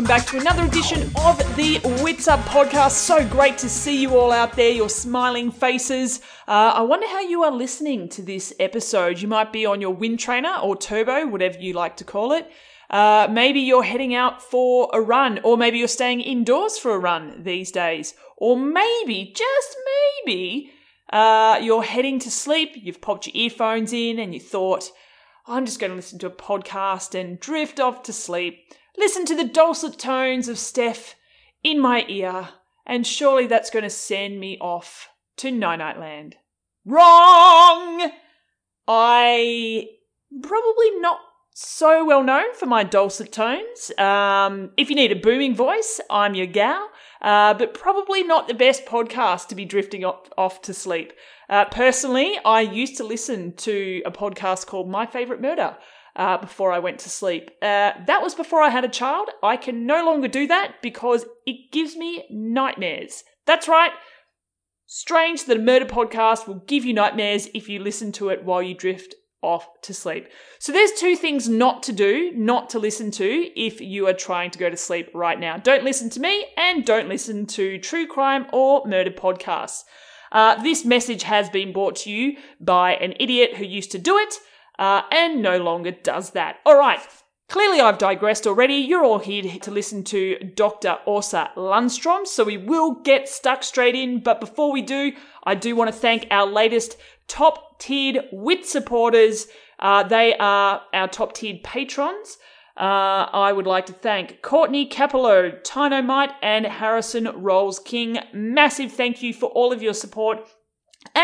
welcome back to another edition of the Wits Up podcast. So great to see you all out there, your smiling faces. Uh, I wonder how you are listening to this episode. You might be on your wind trainer or turbo, whatever you like to call it. Uh, maybe you're heading out for a run, or maybe you're staying indoors for a run these days, or maybe, just maybe, uh, you're heading to sleep. You've popped your earphones in and you thought, I'm just going to listen to a podcast and drift off to sleep. Listen to the dulcet tones of Steph in my ear, and surely that's going to send me off to Night. Wrong! I probably not so well known for my dulcet tones. Um, if you need a booming voice, I'm your gal, uh, but probably not the best podcast to be drifting off, off to sleep. Uh, personally, I used to listen to a podcast called My Favorite Murder uh, before I went to sleep. Uh, that was before I had a child. I can no longer do that because it gives me nightmares. That's right. Strange that a murder podcast will give you nightmares if you listen to it while you drift off to sleep. So there's two things not to do, not to listen to if you are trying to go to sleep right now. Don't listen to me and don't listen to true crime or murder podcasts. Uh, this message has been brought to you by an idiot who used to do it uh, and no longer does that. All right. Clearly, I've digressed already. You're all here to listen to Dr. Åsa Lundstrom, so we will get stuck straight in. But before we do, I do want to thank our latest top tiered WIT supporters. Uh, they are our top tiered patrons. Uh, I would like to thank Courtney Capello, Tynomite, and Harrison Rolls King. Massive thank you for all of your support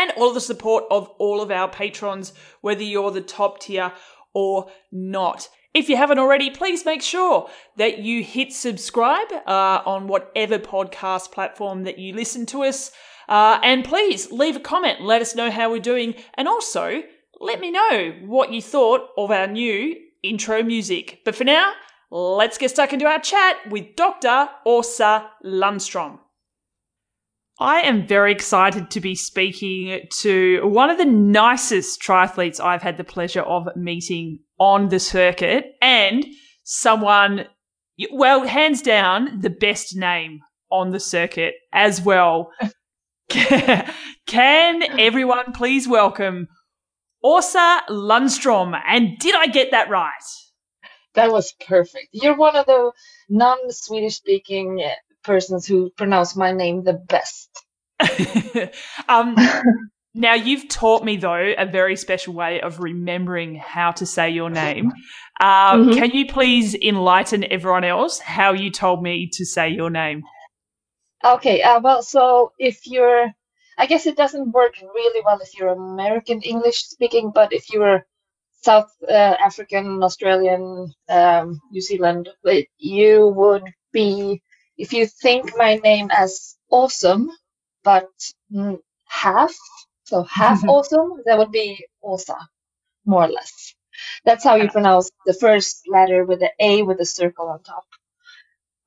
and all the support of all of our patrons, whether you're the top tier or not. If you haven't already, please make sure that you hit subscribe uh, on whatever podcast platform that you listen to us. Uh, and please leave a comment, let us know how we're doing, and also let me know what you thought of our new intro music. But for now, let's get stuck into our chat with Dr. Åsa Lundstrom. I am very excited to be speaking to one of the nicest triathletes I've had the pleasure of meeting on the circuit and someone, well, hands down, the best name on the circuit as well. Can everyone please welcome Åsa Lundstrom. And did I get that right? That was perfect. You're one of the non Swedish speaking persons who pronounce my name the best. um, now, you've taught me, though, a very special way of remembering how to say your name. Um, mm-hmm. Can you please enlighten everyone else how you told me to say your name? Okay, uh, well, so if you're I guess it doesn't work really well if you're American English speaking, but if you're South uh, African, Australian, um, New Zealand, you would be, if you think my name as awesome, but mm, half, so half awesome, that would be Åsa, more or less. That's how you pronounce the first letter with the A with a circle on top.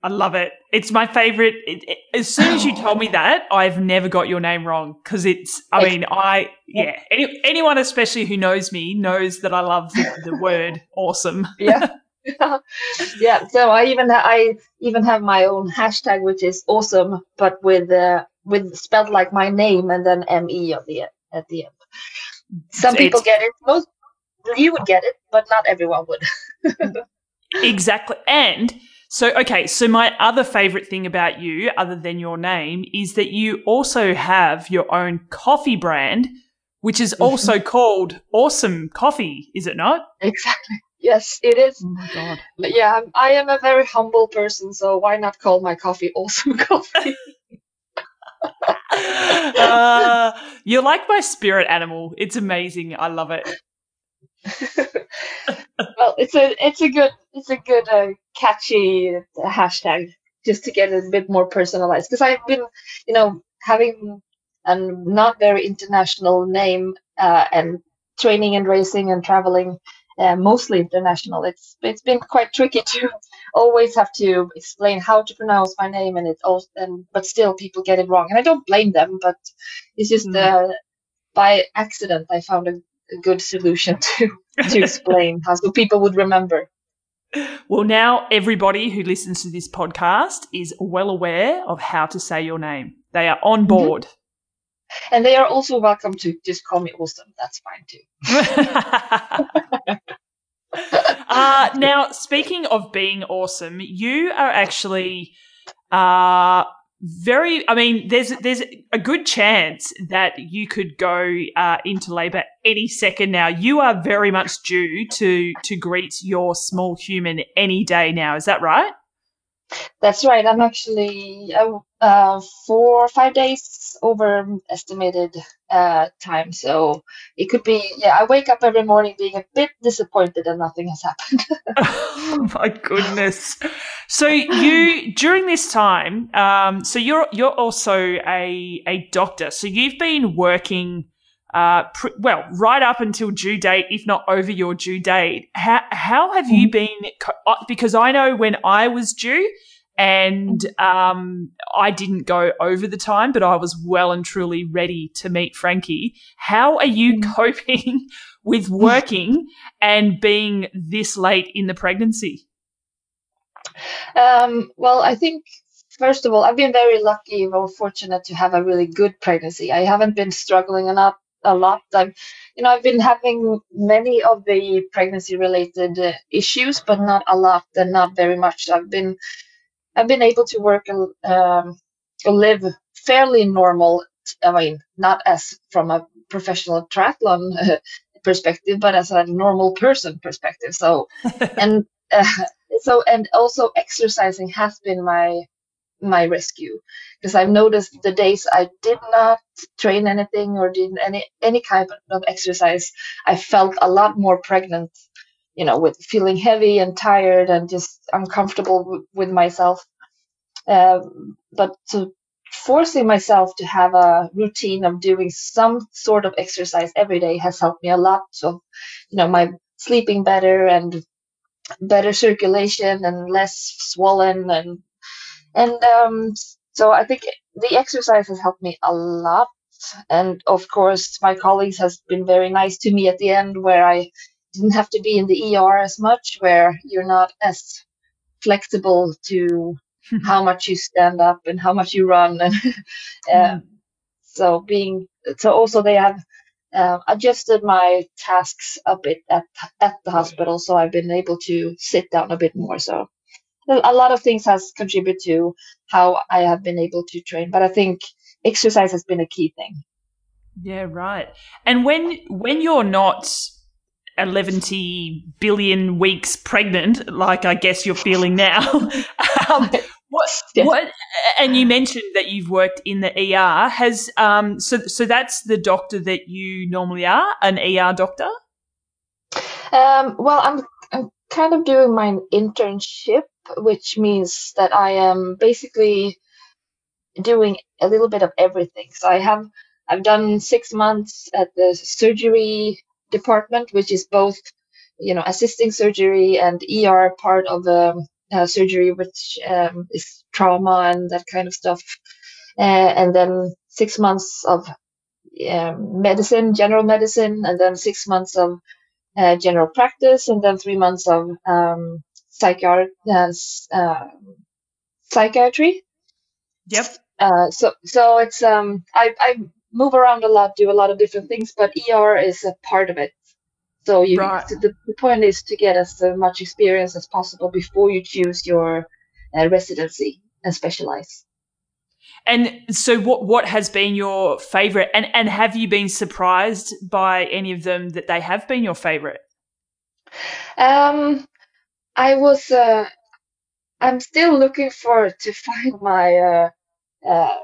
I love it. It's my favorite. It, it, as soon as you told me that, I've never got your name wrong because it's. I mean, I yeah. Any, anyone, especially who knows me, knows that I love the, the word awesome. Yeah. yeah. So I even I even have my own hashtag, which is awesome, but with uh, with spelled like my name and then M E at the at the end. Some people get it. Most you would get it, but not everyone would. exactly, and so, okay, so my other favorite thing about you, other than your name, is that you also have your own coffee brand, which is also called Awesome Coffee, is it not? Exactly. Yes, it is. Oh my god. But yeah, I am a very humble person, so why not call my coffee Awesome Coffee? uh, you're like my spirit animal. It's amazing. I love it. well, it's a it's a good it's a good uh, catchy hashtag just to get a bit more personalized because I've been you know having a not very international name uh, and training and racing and traveling uh, mostly international. It's it's been quite tricky to always have to explain how to pronounce my name and it's all and but still people get it wrong and I don't blame them but it's just mm. uh, by accident I found a a good solution to to explain how so people would remember. Well, now everybody who listens to this podcast is well aware of how to say your name. They are on board. Mm-hmm. And they are also welcome to just call me awesome. That's fine too. uh, now, speaking of being awesome, you are actually uh, very i mean there's there's a good chance that you could go uh, into labor any second now you are very much due to to greet your small human any day now is that right that's right i'm actually uh, uh four or five days over estimated uh, time. So it could be, yeah, I wake up every morning being a bit disappointed that nothing has happened. oh my goodness. So you during this time, um, so you're you're also a a doctor. So you've been working uh, pr- well, right up until due date, if not over your due date. How how have you mm-hmm. been? Co- uh, because I know when I was due, and um, I didn't go over the time, but I was well and truly ready to meet Frankie. How are you mm. coping with working and being this late in the pregnancy? Um, well, I think first of all, I've been very lucky, or fortunate to have a really good pregnancy. I haven't been struggling enough a lot. I've, you know, I've been having many of the pregnancy-related uh, issues, but not a lot, and not very much. I've been I've been able to work and um, live fairly normal. I mean, not as from a professional triathlon uh, perspective, but as a normal person perspective. So, and uh, so and also exercising has been my my rescue because I've noticed the days I did not train anything or did any any kind of exercise, I felt a lot more pregnant you know, with feeling heavy and tired and just uncomfortable with myself. Um, but to forcing myself to have a routine of doing some sort of exercise every day has helped me a lot. So, you know, my sleeping better and better circulation and less swollen and and um, so I think the exercise has helped me a lot. And of course, my colleagues has been very nice to me at the end, where I didn't have to be in the ER as much, where you're not as flexible to how much you stand up and how much you run. And uh, so being so also they have uh, adjusted my tasks a bit at at the hospital, so I've been able to sit down a bit more. So a lot of things has contributed to how I have been able to train, but I think exercise has been a key thing. Yeah, right. And when when you're not 11 billion weeks pregnant, like I guess you're feeling now. um, what, yeah. what, and you mentioned that you've worked in the ER. Has um, so so that's the doctor that you normally are, an ER doctor. Um, well, I'm I'm kind of doing my internship, which means that I am basically doing a little bit of everything. So I have I've done six months at the surgery department, which is both, you know, assisting surgery and ER part of the uh, surgery, which um, is trauma and that kind of stuff. Uh, and then six months of um, medicine, general medicine, and then six months of uh, general practice, and then three months of um, psychiatry. Uh, psychiatry. Yep. Uh, so so it's um I I move around a lot, do a lot of different things, but ER is a part of it. So you, right. the, the point is to get as much experience as possible before you choose your uh, residency and specialize. And so, what what has been your favorite? And and have you been surprised by any of them that they have been your favorite? Um, I was. Uh, I'm still looking for to find my uh, uh,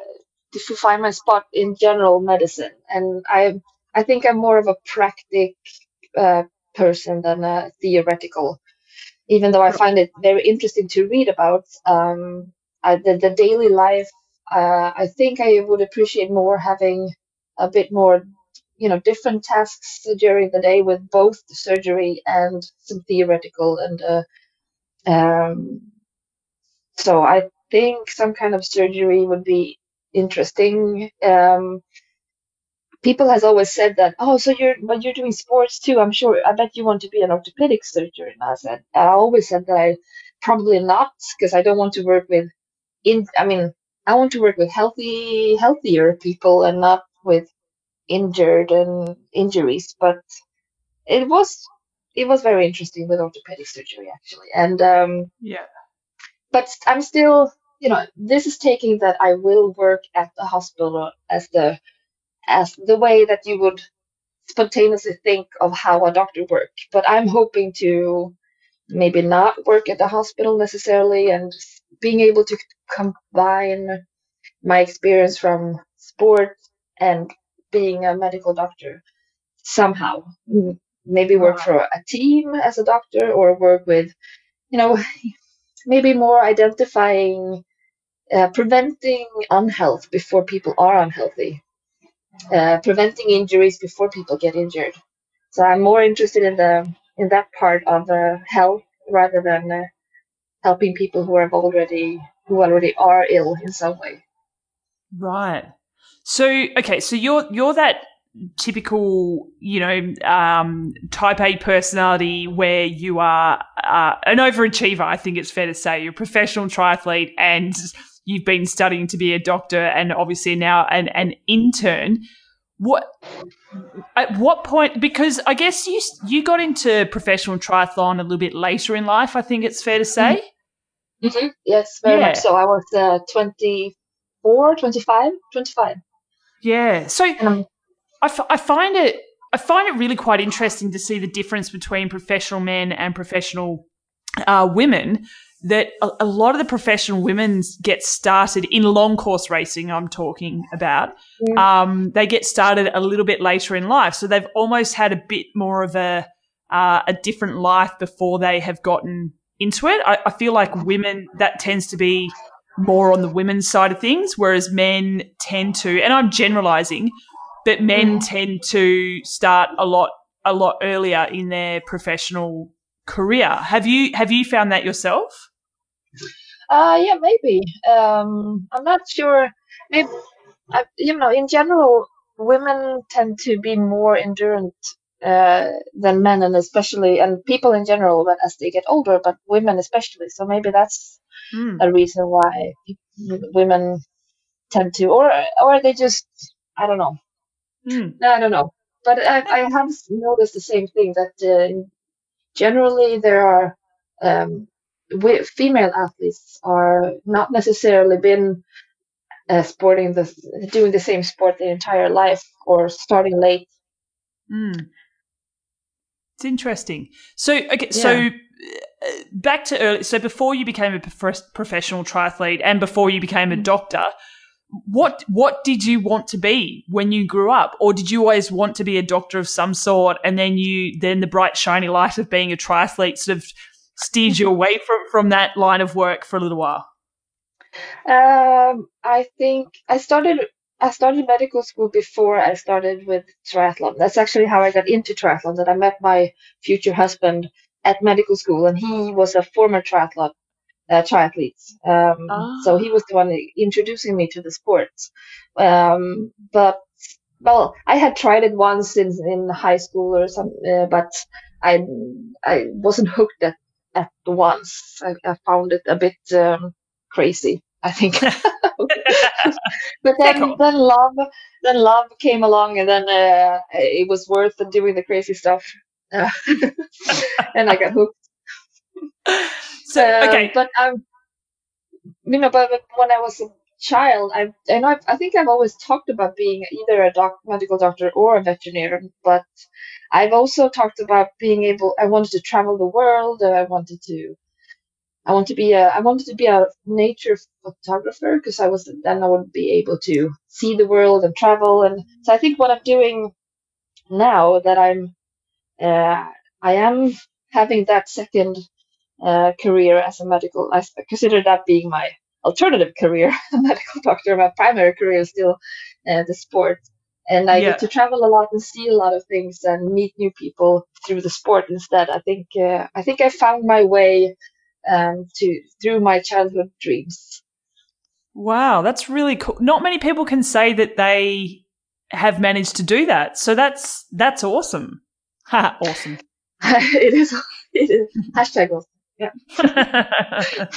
to find my spot in general medicine, and I I think I'm more of a practic uh, person than a theoretical. Even though I find it very interesting to read about um, I, the the daily life, uh, I think I would appreciate more having a bit more, you know, different tasks during the day with both surgery and some theoretical and. Uh, um, so I think some kind of surgery would be interesting. Um, people has always said that. Oh, so you're but you're doing sports too. I'm sure. I bet you want to be an orthopedic surgeon. And I said I always said that I probably not because I don't want to work with. In I mean I want to work with healthy healthier people and not with injured and injuries. But it was it was very interesting with orthopedic surgery actually, and um, yeah. But I'm still, you know, this is taking that I will work at the hospital as the as the way that you would spontaneously think of how a doctor work. But I'm hoping to maybe not work at the hospital necessarily and being able to combine my experience from sport and being a medical doctor somehow maybe work for a team as a doctor or work with you know maybe more identifying uh, preventing unhealth before people are unhealthy. Uh, preventing injuries before people get injured. So i'm more interested in the in that part of uh, health rather than uh, helping people who have already who already are ill in some way. Right. So okay so you're you're that typical, you know, um, type A personality where you are uh, an overachiever, I think it's fair to say. You're a professional triathlete and you've been studying to be a doctor and obviously now an, an intern. What at what point? Because I guess you you got into professional triathlon a little bit later in life. I think it's fair to say. Mm-hmm. Yes, very yeah. much so. I was uh, 24, 25, 25. Yeah. So um, I, f- I find it I find it really quite interesting to see the difference between professional men and professional uh, women. That a, a, lot of the professional women get started in long course racing. I'm talking about. Yeah. Um, they get started a little bit later in life, so they've almost had a bit more of a uh, a different life before they have gotten into it. I, I feel like women that tends to be more on the women's side of things, whereas men tend to, and I'm generalizing, but men mm. tend to start a lot a lot earlier in their professional career. Have you have you found that yourself? Uh, yeah, maybe. Um, I'm not sure. Maybe I, you know, in general, women tend to be more endurant uh, than men, and especially and people in general when as they get older, but women especially. So maybe that's mm. a reason why women tend to, or or they just I don't know. Mm. I don't know, but I, I have noticed the same thing that uh, generally there are um, female athletes are not necessarily been uh, sporting the doing the same sport their entire life or starting late. Mm. It's interesting. So okay, yeah. so uh, back to early. So before you became a prof- professional triathlete and before you became a mm. doctor, what what did you want to be when you grew up? Or did you always want to be a doctor of some sort and then you then the bright shiny light of being a triathlete sort of steered you away from from that line of work for a little while? Um, i think i started i started medical school before i started with triathlon. That's actually how i got into triathlon that i met my future husband at medical school and he was a former triathlon uh, triathletes. Um, oh. So he was the one introducing me to the sports. Um, but well, I had tried it once in, in high school or something, uh, but I I wasn't hooked at at once. I, I found it a bit um, crazy. I think. but then then love then love came along and then uh, it was worth doing the crazy stuff. Uh, and I got hooked. So um, okay, but um, you know, but when I was a child, I I, I think I've always talked about being either a doc, medical doctor or a veterinarian, but I've also talked about being able. I wanted to travel the world. I wanted to. I want to be a. I wanted to be a nature photographer because I was then I would be able to see the world and travel. And so I think what I'm doing now that I'm, uh, I am having that second uh, career as a medical. I consider that being my alternative career, a medical doctor. My primary career is still uh, the sport, and I yeah. get to travel a lot and see a lot of things and meet new people through the sport instead. I think uh, I think I found my way um, to through my childhood dreams. Wow, that's really cool. Not many people can say that they have managed to do that. So that's that's awesome. Ha, awesome. it is. It is hashtag awesome. Yeah.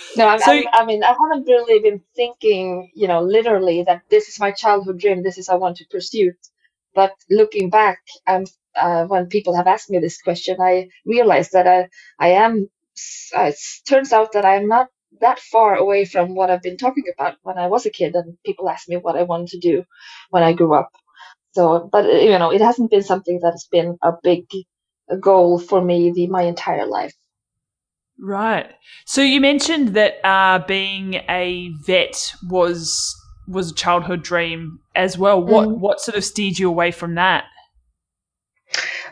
no, I'm, So- I'm, I mean, I haven't really been thinking, you know, literally that this is my childhood dream. This is I want to pursue. But looking back, um, uh, when people have asked me this question, I realized that I, I am. Uh, it turns out that I'm not that far away from what I've been talking about when I was a kid, and people asked me what I wanted to do when I grew up. So, but uh, you know, it hasn't been something that has been a big goal for me the my entire life. Right. So you mentioned that uh, being a vet was was a childhood dream as well. What Mhm. what sort of steered you away from that?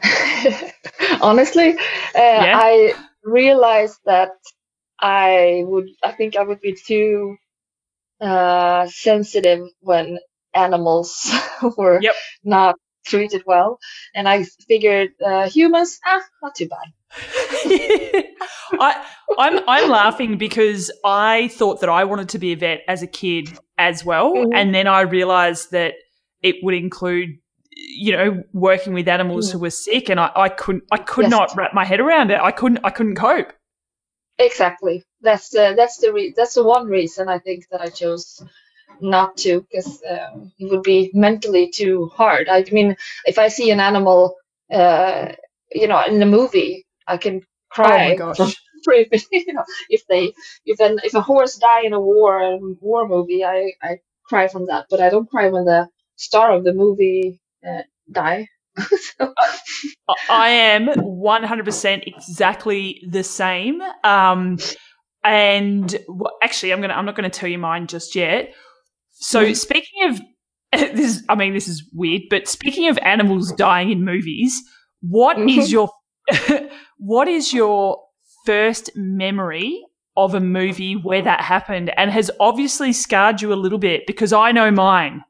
Honestly, uh, I realized that I would, I think I would be too uh, sensitive when animals were Yep. not treated well, and I figured uh, humans, ah, not too bad. I I'm I'm laughing because I thought that I wanted to be a vet as a kid as well, Mhm. and then I realized that it would include you know working with animals Mm. who were sick and I, I couldn't I could Yes. not wrap my head around it. I couldn't I couldn't cope. Exactly. That's the that's the re- that's the one reason I think that I chose not to because um, it would be mentally too hard. I mean, if I see an animal, uh, you know, in a movie, I can cry. Oh my gosh. for- for if, you know, if they if an if a horse die in a war a war movie, I I cry from that, but I don't cry when the star of the movie uh, die. so, I- am 100% exactly the same. Um, and well, actually, I'm gonna I'm not gonna tell you mine just yet. So Mhm. speaking of this, I mean this is weird, but speaking of animals dying in movies, what is Mhm. your what is your first memory of a movie where that happened and has obviously scarred you a little bit because I know mine.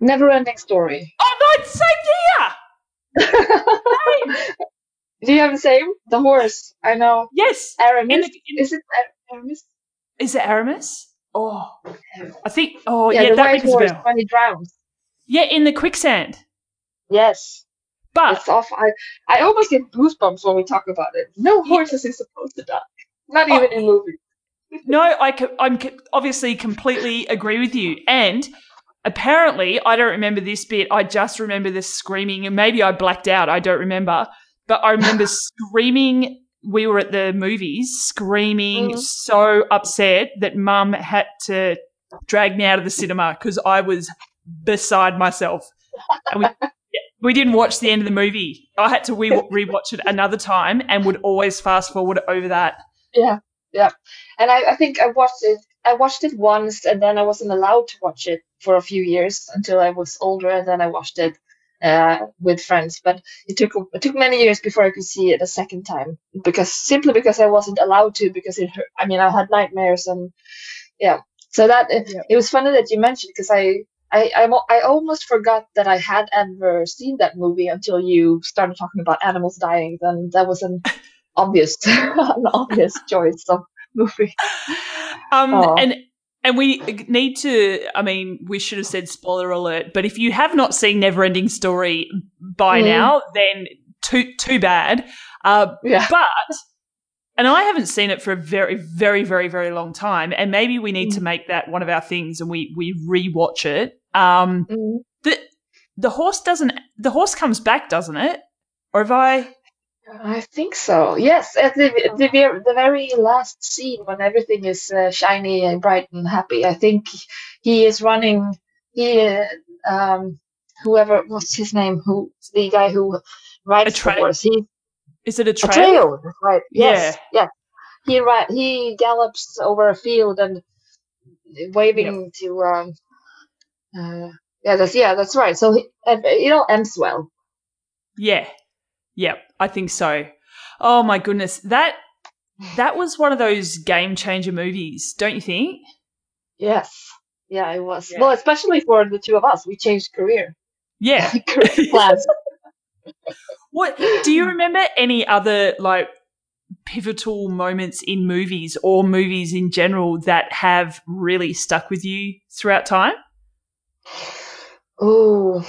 never ending story. Oh no, same here. Do you have the same? The horse. I know. Yes. Aramis. In in- Is it Aramis? Is it Aramis? Oh, I think. Oh, yeah, yeah, the that white horse when he drowns. Yeah, in the quicksand. Yes, But it's off. I I almost get goosebumps when we talk about it. No horses is supposed to die. Not even in movies. no, I I'm obviously completely agree with you. And apparently, I don't remember this bit. I just remember the screaming, and maybe I blacked out. I don't remember, but I remember screaming. We were at the movies, screaming, Mhm. so upset that Mum had to drag me out of the cinema because I was beside myself. And we, we didn't watch the end of the movie. I had to re- rewatch it another time and would always fast forward over that. Yeah, yeah. And I, I think I watched it. I watched it once, and then I wasn't allowed to watch it for a few years until I was older, and then I watched it uh, with friends. But it took it took many years before I could see it a second time because simply because I wasn't allowed to because it hurt. I mean, I had nightmares and yeah. So that Yeah. it was funny that you mentioned because I. I, I, I almost forgot that I had ever seen that movie until you started talking about animals dying. Then that was an obvious, an obvious choice of movie. Um, Aw. and and we need to. I mean, we should have said spoiler alert. But if you have not seen Neverending Story by Mm. now, then too too bad. Uh, Yeah. but and I haven't seen it for a very very very very long time. And maybe we need to Mm. make that one of our things, and we we rewatch it. Um, Mm. the the horse doesn't. The horse comes back, doesn't it? Or have I? I think so. Yes, at the the, the very last scene when everything is uh, shiny and bright and happy. I think he is running. He, uh, um, whoever what's his name? Who the guy who rides the horse? He Is it a trail? Atreyu, that's right? Yes, yeah. He ri- he gallops over a field and waving to um. Uh, yeah, that's yeah, that's right. So he, it all ends well. Yeah. Yep, I think so. Oh my goodness. That that was one of those game changer movies, don't you think? Yes. Yeah, it was. Yeah. Well, especially for the two of us, we changed career Yeah. career plans. What do you remember any other like pivotal moments in movies or movies in general that have really stuck with you throughout time? Oh,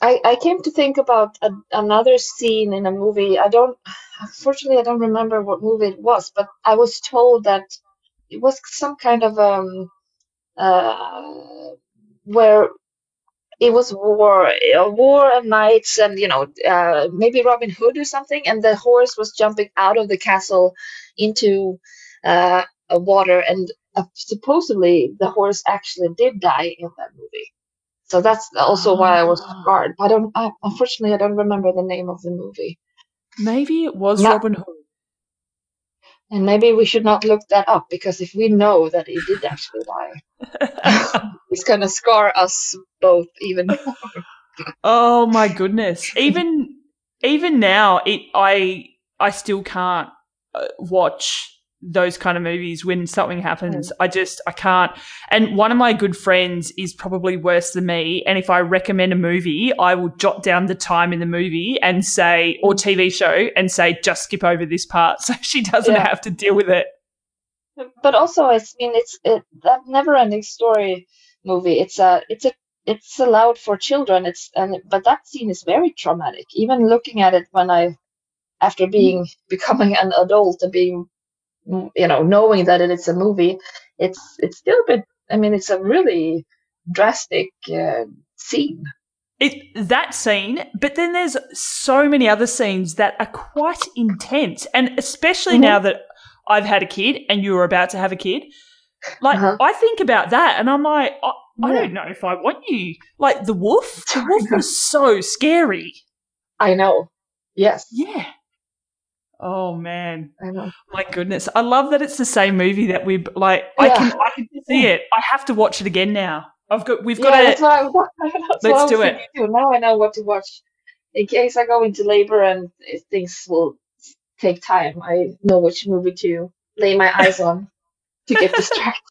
I, I came to think about a, another scene in a movie. I don't, unfortunately, I don't remember what movie it was, but I was told that it was some kind of um uh where it was war, war of knights, and you know, uh, maybe Robin Hood or something, and the horse was jumping out of the castle into uh, water, and uh, supposedly the horse actually did die in that movie. So that's also why I was Ah. scarred. I don't, I, unfortunately, I don't remember the name of the movie, Maybe it was No. Robin Hood. and maybe we should not look that up because if we know that he did actually die, it's gonna scar us both even more. oh my goodness. Even even now, it I I still can't uh, watch those kind of movies when something happens. I just I can't. And one of my good friends is probably worse than me. And if I recommend a movie, I will jot down the time in the movie and say or TV show and say just skip over this part so she doesn't Yeah. have to deal with it. But also, I mean, it's it, that never-ending story movie. It's a, it's a, it's allowed for children. It's and but that scene is very traumatic. Even looking at it when I, after being becoming an adult and being, mm, you know, knowing that it is a movie, it's it's still a bit. I mean, it's a really drastic uh, scene. It that scene, but then there's so many other scenes that are quite intense, and especially Mhm. now that I've had a kid and you're about to have a kid, like Uh-huh. I think about that, and I'm like, I, I Yeah. don't know if I want you. Like the wolf, the wolf was so scary. I know. Yes, Yeah. Oh man, I know. my goodness! I love that it's the same movie that we like. I Yeah. can I can see it. I have to watch it again now. I've got we've yeah, got that's to. what I, that's Let's do it. Now I know what to watch in case I go into labor and things will take time. I know which movie to lay my eyes on to get distracted.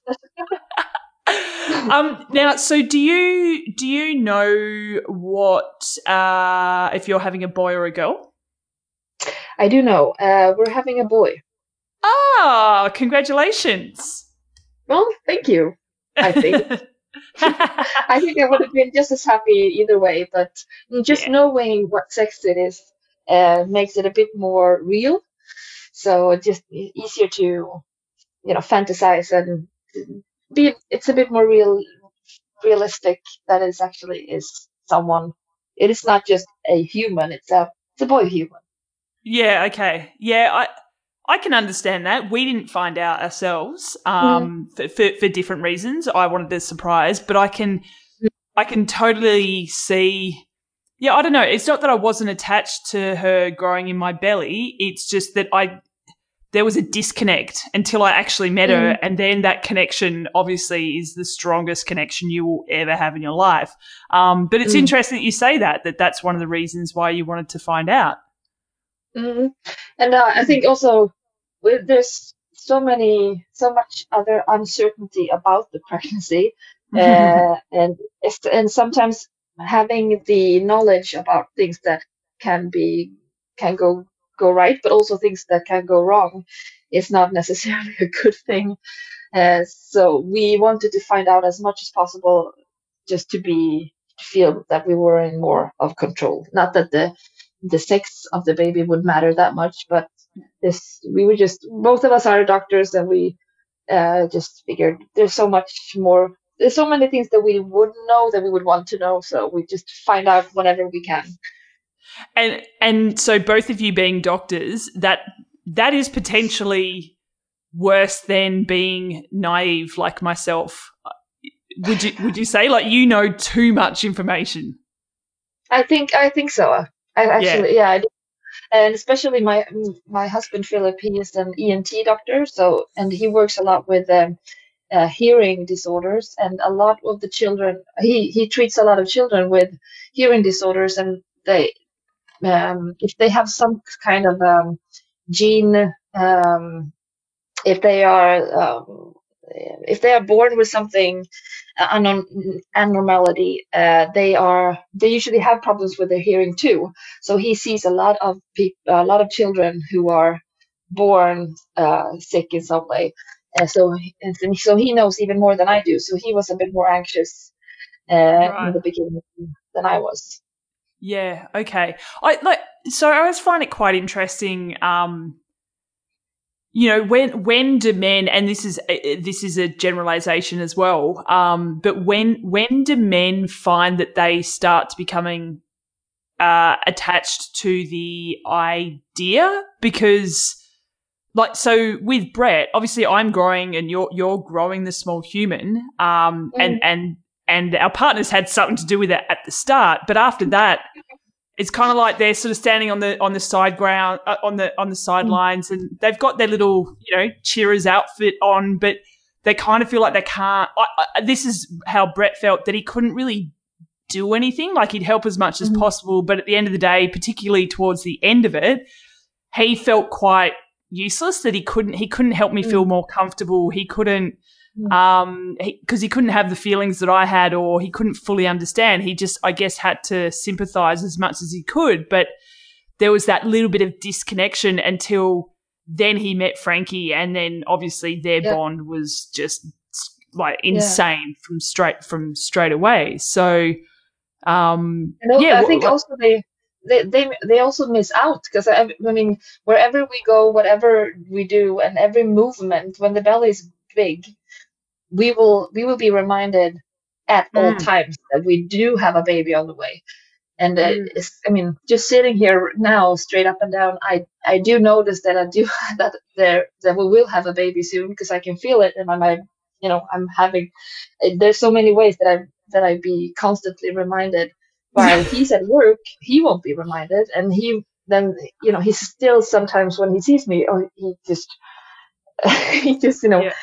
um now so do you do you know what uh if you're having a boy or a girl I do know. Uh, we're having a boy. ah congratulations Well, thank you. I think. I think I would have been just as happy either way, but just Yeah. knowing what sex it is uh, makes it a bit more real. So it's just easier to, you know, fantasize and be. It's a bit more real, realistic that it actually is someone. It is not just a human. It's a it's a boy human. Yeah okay. Yeah i i can understand that. We didn't find out ourselves um for, for for different reasons. I wanted the surprise but i can i can totally see yeah i don't know. It's not that i wasn't attached to her growing in my belly. It's just that i there was a disconnect until I actually met her, and then that connection obviously is the strongest connection you will ever have in your life. Um, but it's Mm. interesting that you say that that that's one of the reasons why you wanted to find out. Hmm And uh, I think also with there's so many, so much other uncertainty about the pregnancy, uh, and and sometimes having the knowledge about things that can be can go go right, but also things that can go wrong, is not necessarily a good thing. Uh, so we wanted to find out as much as possible, just to be to feel that we were in more of control. Not that the the sex of the baby would matter that much, but this we were just both of us are doctors, and we uh, just figured there's so much more. There's so many things that we wouldn't know that we would want to know, so we just find out whenever we can. and and so both of you being doctors, that that is potentially worse than being naive like myself. Would you would you say like you know too much information? I think I think so. I actually yeah, I do. and especially my my husband Philip, he is an ENT doctor, so and he works a lot with um, uh, hearing disorders, and a lot of the children he he treats a lot of children with hearing disorders, and they um, if they have some kind of um, gene um, if they are um, if they are born with something anon- abnormality, uh, they are they usually have problems with their hearing too. So he sees a lot of people, a lot of children who are born uh, sick in some way. Uh, so and so he knows even more than I do. So he was a bit more anxious uh, right. in the beginning than I was. Yeah. Okay. I like. So I always find it quite interesting. Um, you know, when when do men? And this is this is a generalization as well. Um, but when when do men find that they start becoming uh, attached to the idea? Because like so with Brett, obviously I'm growing and you're you're growing the small human. Um, mm. and and and our partners had something to do with it at the start, but after that, it's kind of like they're sort of standing on the on the side ground uh, on the on the sidelines, and they've got their little you know cheerers outfit on, but they kind of feel like they can't. I, I, this is how Brett felt that he couldn't really do anything. Like he'd help as much as mm-hmm. possible, but at the end of the day, particularly towards the end of it, he felt quite useless. That he couldn't he couldn't help me mm-hmm. feel more comfortable. He couldn't Mm. um because he, he, couldn't have the feelings that I had or he couldn't fully understand he just I guess had to sympathize as much as he could but there was that little bit of disconnection until then he met Frankie and then obviously their yeah. bond was just like insane yeah. from straight from straight away so um and yeah I think also they they, they they also miss out because I, I mean wherever we go whatever we do and every movement when the belly is big we will we will be reminded at mm. all times that we do have a baby on the way and uh, mm. i mean just sitting here now straight up and down i i do notice that i do that there that we will have a baby soon because i can feel it and i'm I, you know i'm having uh, there's so many ways that i that i be constantly reminded while he's at work he won't be reminded and he then you know he's still sometimes when he sees me oh he just he just you know yeah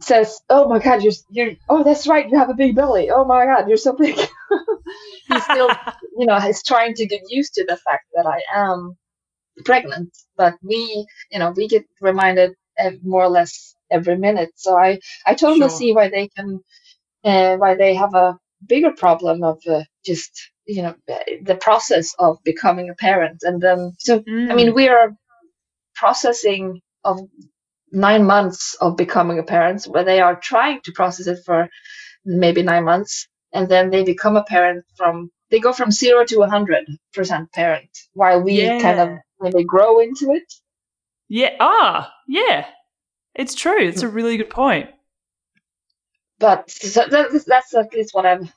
says, "Oh my God, you're you're oh that's right, you have a big belly. Oh my God, you're so big." he's still, you know, he's trying to get used to the fact that I am pregnant, but we, you know, we get reminded more or less every minute. So I I totally sure. see why they can, uh, why they have a bigger problem of uh, just you know the process of becoming a parent and then so mm. i mean mm. we are processing of nine months of becoming a parent where they are trying to process it for maybe nine months and then they become a parent from they go from zero to a hundred percent parent while we yeah. kind of maybe grow into it. Yeah ah yeah. It's true. It's a really good point. But so that's, that's at least what i've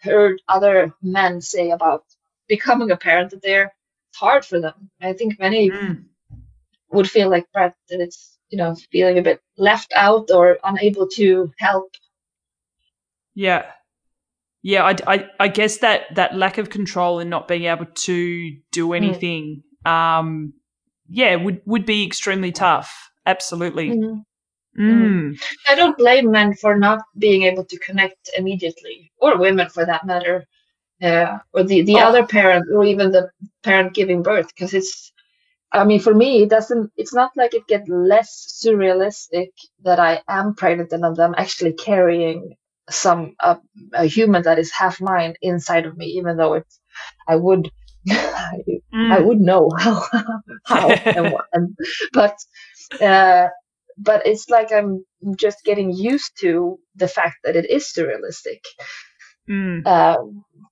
heard other men say about becoming a parent that they're it's hard for them. I think many mm. would feel like that it's you know feeling a bit left out or unable to help yeah yeah i, I, I guess that that lack of control and not being able to do mm. anything mm. um yeah would would be extremely tough absolutely mm. Mm. I don't blame men for not being able to connect immediately, or women for that matter, uh, or the, the oh. other parent, or even the parent giving birth, because it's I mean, for me, it doesn't. It's not like it gets less surrealistic that I am pregnant and I'm actually carrying some uh, a human that is half mine inside of me, even though it's. I would, I, mm. I would know how, how and what, and, but, uh, but it's like I'm just getting used to the fact that it is surrealistic. Mm. Uh,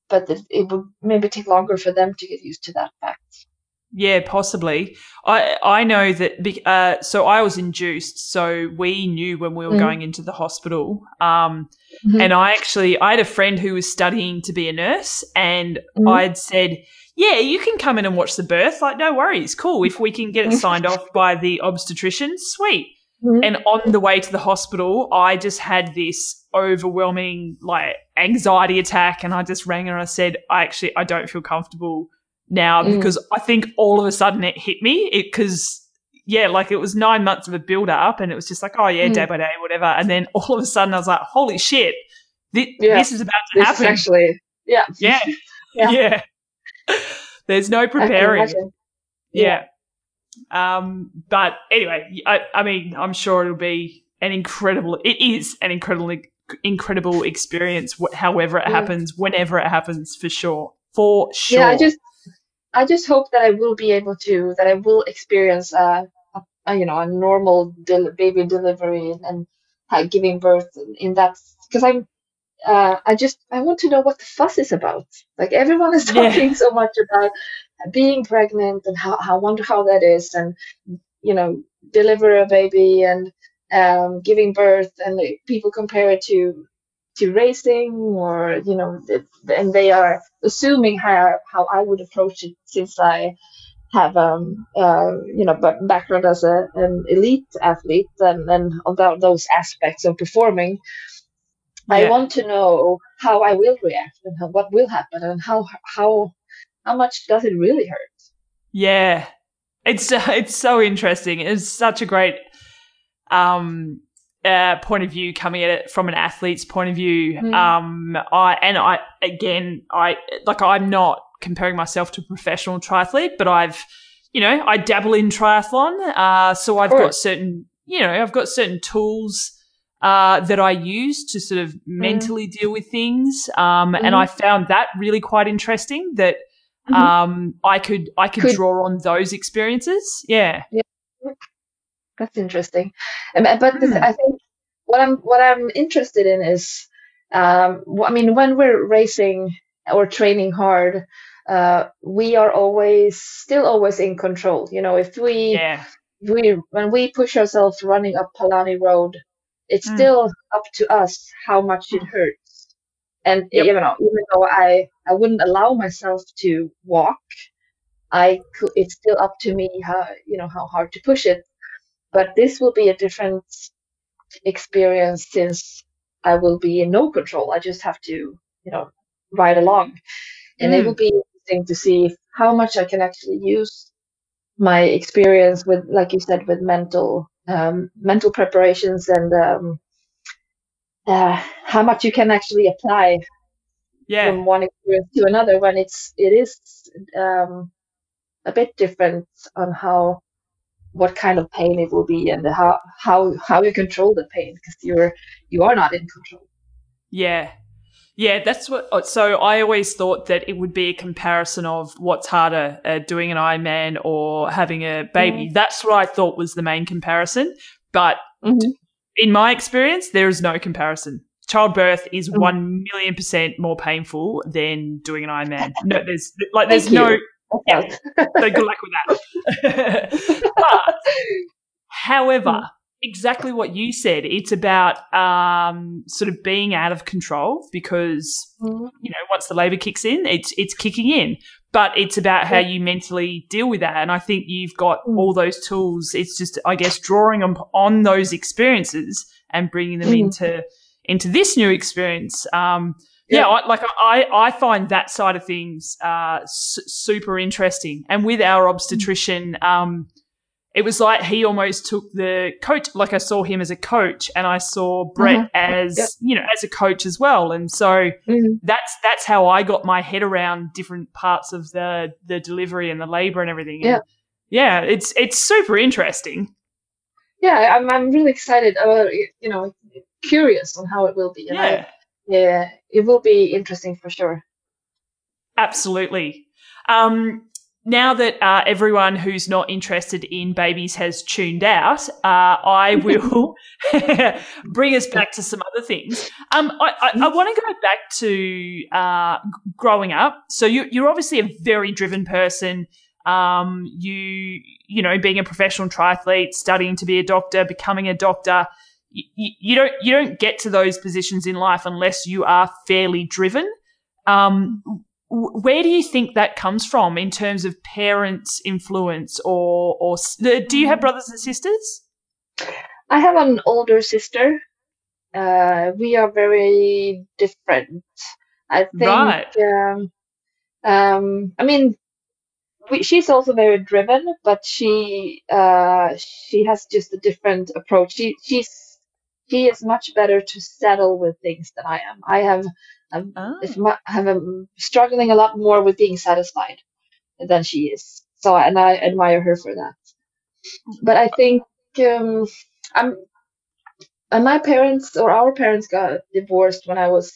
but it, it would maybe take longer for them to get used to that fact. Yeah, possibly. I I know that. Uh, so I was induced, so we knew when we were mm. going into the hospital. Um, mm-hmm. and I actually I had a friend who was studying to be a nurse, and mm. I'd said, "Yeah, you can come in and watch the birth. Like, no worries, cool. If we can get it signed off by the obstetrician, sweet." Mm-hmm. And on the way to the hospital, I just had this overwhelming like anxiety attack, and I just rang her and I said, "I actually I don't feel comfortable." Now mm. because I think all of a sudden it hit me because yeah, like it was nine months of a build up and it was just like, oh yeah, mm. day by day, whatever. And then all of a sudden I was like, holy shit, this, yeah. this is about to this happen. actually, yeah. Yeah. yeah. yeah. There's no preparing. Yeah. yeah. Um, but anyway, I, I mean, I'm sure it'll be an incredible, it is an incredibly, incredible experience, however it mm. happens, whenever it happens, for sure. For sure. Yeah, I just, I just hope that I will be able to that I will experience a, a, a you know a normal del- baby delivery and, and giving birth in that because I'm uh, I just I want to know what the fuss is about. Like everyone is Yeah. talking so much about being pregnant and how how wonder how that is, and you know, deliver a baby and um, giving birth, and like, people compare it to to racing, or you know, and they are assuming how how I would approach it since I have um uh, you know but background as a an elite athlete and and about those aspects of performing I want to know how I will react and how, what will happen and how how how much does it really hurt? Yeah, it's it's so interesting. It's such a great um, uh, point of view coming at it from an athlete's point of view. Mm. Um, I and I again, I like I'm not comparing myself to a professional triathlete, but I've you know I dabble in triathlon, uh, so I've got certain you know I've got certain tools. Uh, that I use to sort of mentally deal with things, um, and Mhm. I found that really quite interesting. That Mhm. um, I could I could Could- draw on those experiences. Yeah. Yeah, That's interesting. Um, But this, Hmm. I think what I'm what I'm interested in is, um, I mean, when we're racing or training hard, uh, we are always still always in control. You know, if we yeah, we when we push ourselves running up Palani Road, it's Mm. still up to us how much it hurts. And Yep. you know, even though I I wouldn't allow myself to walk, I could, it's still up to me how you know how hard to push it. But this will be a different experience since I will be in no control. I just have to you know ride along, and it Mm. will be interesting to see how much I can actually use my experience with, like you said, with mental um, mental preparations and um, uh, how much you can actually apply yeah, from one experience to another when it's it is um, a bit different on how what kind of pain it will be and how how how you control the pain because you're you are not in control. yeah, yeah. That's what. oh, So I always thought that it would be a comparison of what's harder, uh, doing an Ironman or having a baby. That's what I thought was the main comparison. But Mhm. in my experience, there is no comparison. Childbirth is Mm. one million percent more painful than doing an Ironman. No, there's like there's no you. Yeah. Okay. so good luck with that. but, however, exactly what you said, it's about um, sort of being out of control because Mhm. you know once the labor kicks in, it's it's kicking in. But it's about how you mentally deal with that, and I think you've got all those tools. It's just, I guess, drawing on, on those experiences and bringing them into into this new experience. Um, yeah, Yeah. I, like I, I find that side of things uh, su- super interesting. And with our obstetrician, um, it was like he almost took the coach. Like I saw him as a coach, and I saw Brett Mhm. as Yep. you know as a coach as well. And so Mhm. that's that's how I got my head around different parts of the the delivery and the labor and everything. And yeah, it's it's super interesting. Yeah, I'm I'm really excited about it, you know curious on how it will be. And I- Yeah. It will be interesting for sure. Absolutely. Um, now that uh, everyone who's not interested in babies has tuned out, uh, I will bring us back to some other things. Um, I, I, I want to go back to uh, growing up. So you, you're obviously a very driven person. Um, you, you know, being a professional triathlete, studying to be a doctor, becoming a doctor. You, you don't you don't get to those positions in life unless you are fairly driven. Um, where do you think that comes from in terms of parents' influence, or or do you have brothers and sisters? I have an older sister. Uh, we are very different. I think. Right. Um, um, I mean, we, she's also very driven, but she uh, she has just a different approach. She she's she is much better to settle with things than I am. I have I'm, Oh. it's mu- have um, struggling a lot more with being satisfied than she is. So and I admire her for that. But I think um, I'm and my parents or our parents got divorced when I was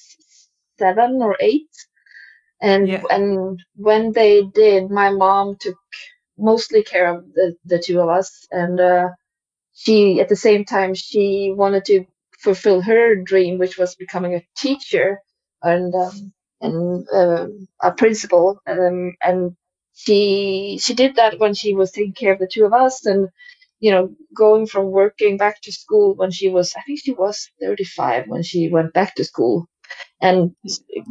seven or eight. And Yeah. and when they did, my mom took mostly care of the, the two of us and uh, she at the same time she wanted to fulfill her dream, which was becoming a teacher and um, and uh, a principal. Um, and she she did that when she was taking care of the two of us, and you know, going from working back to school when she was, I think she was 35 when she went back to school, and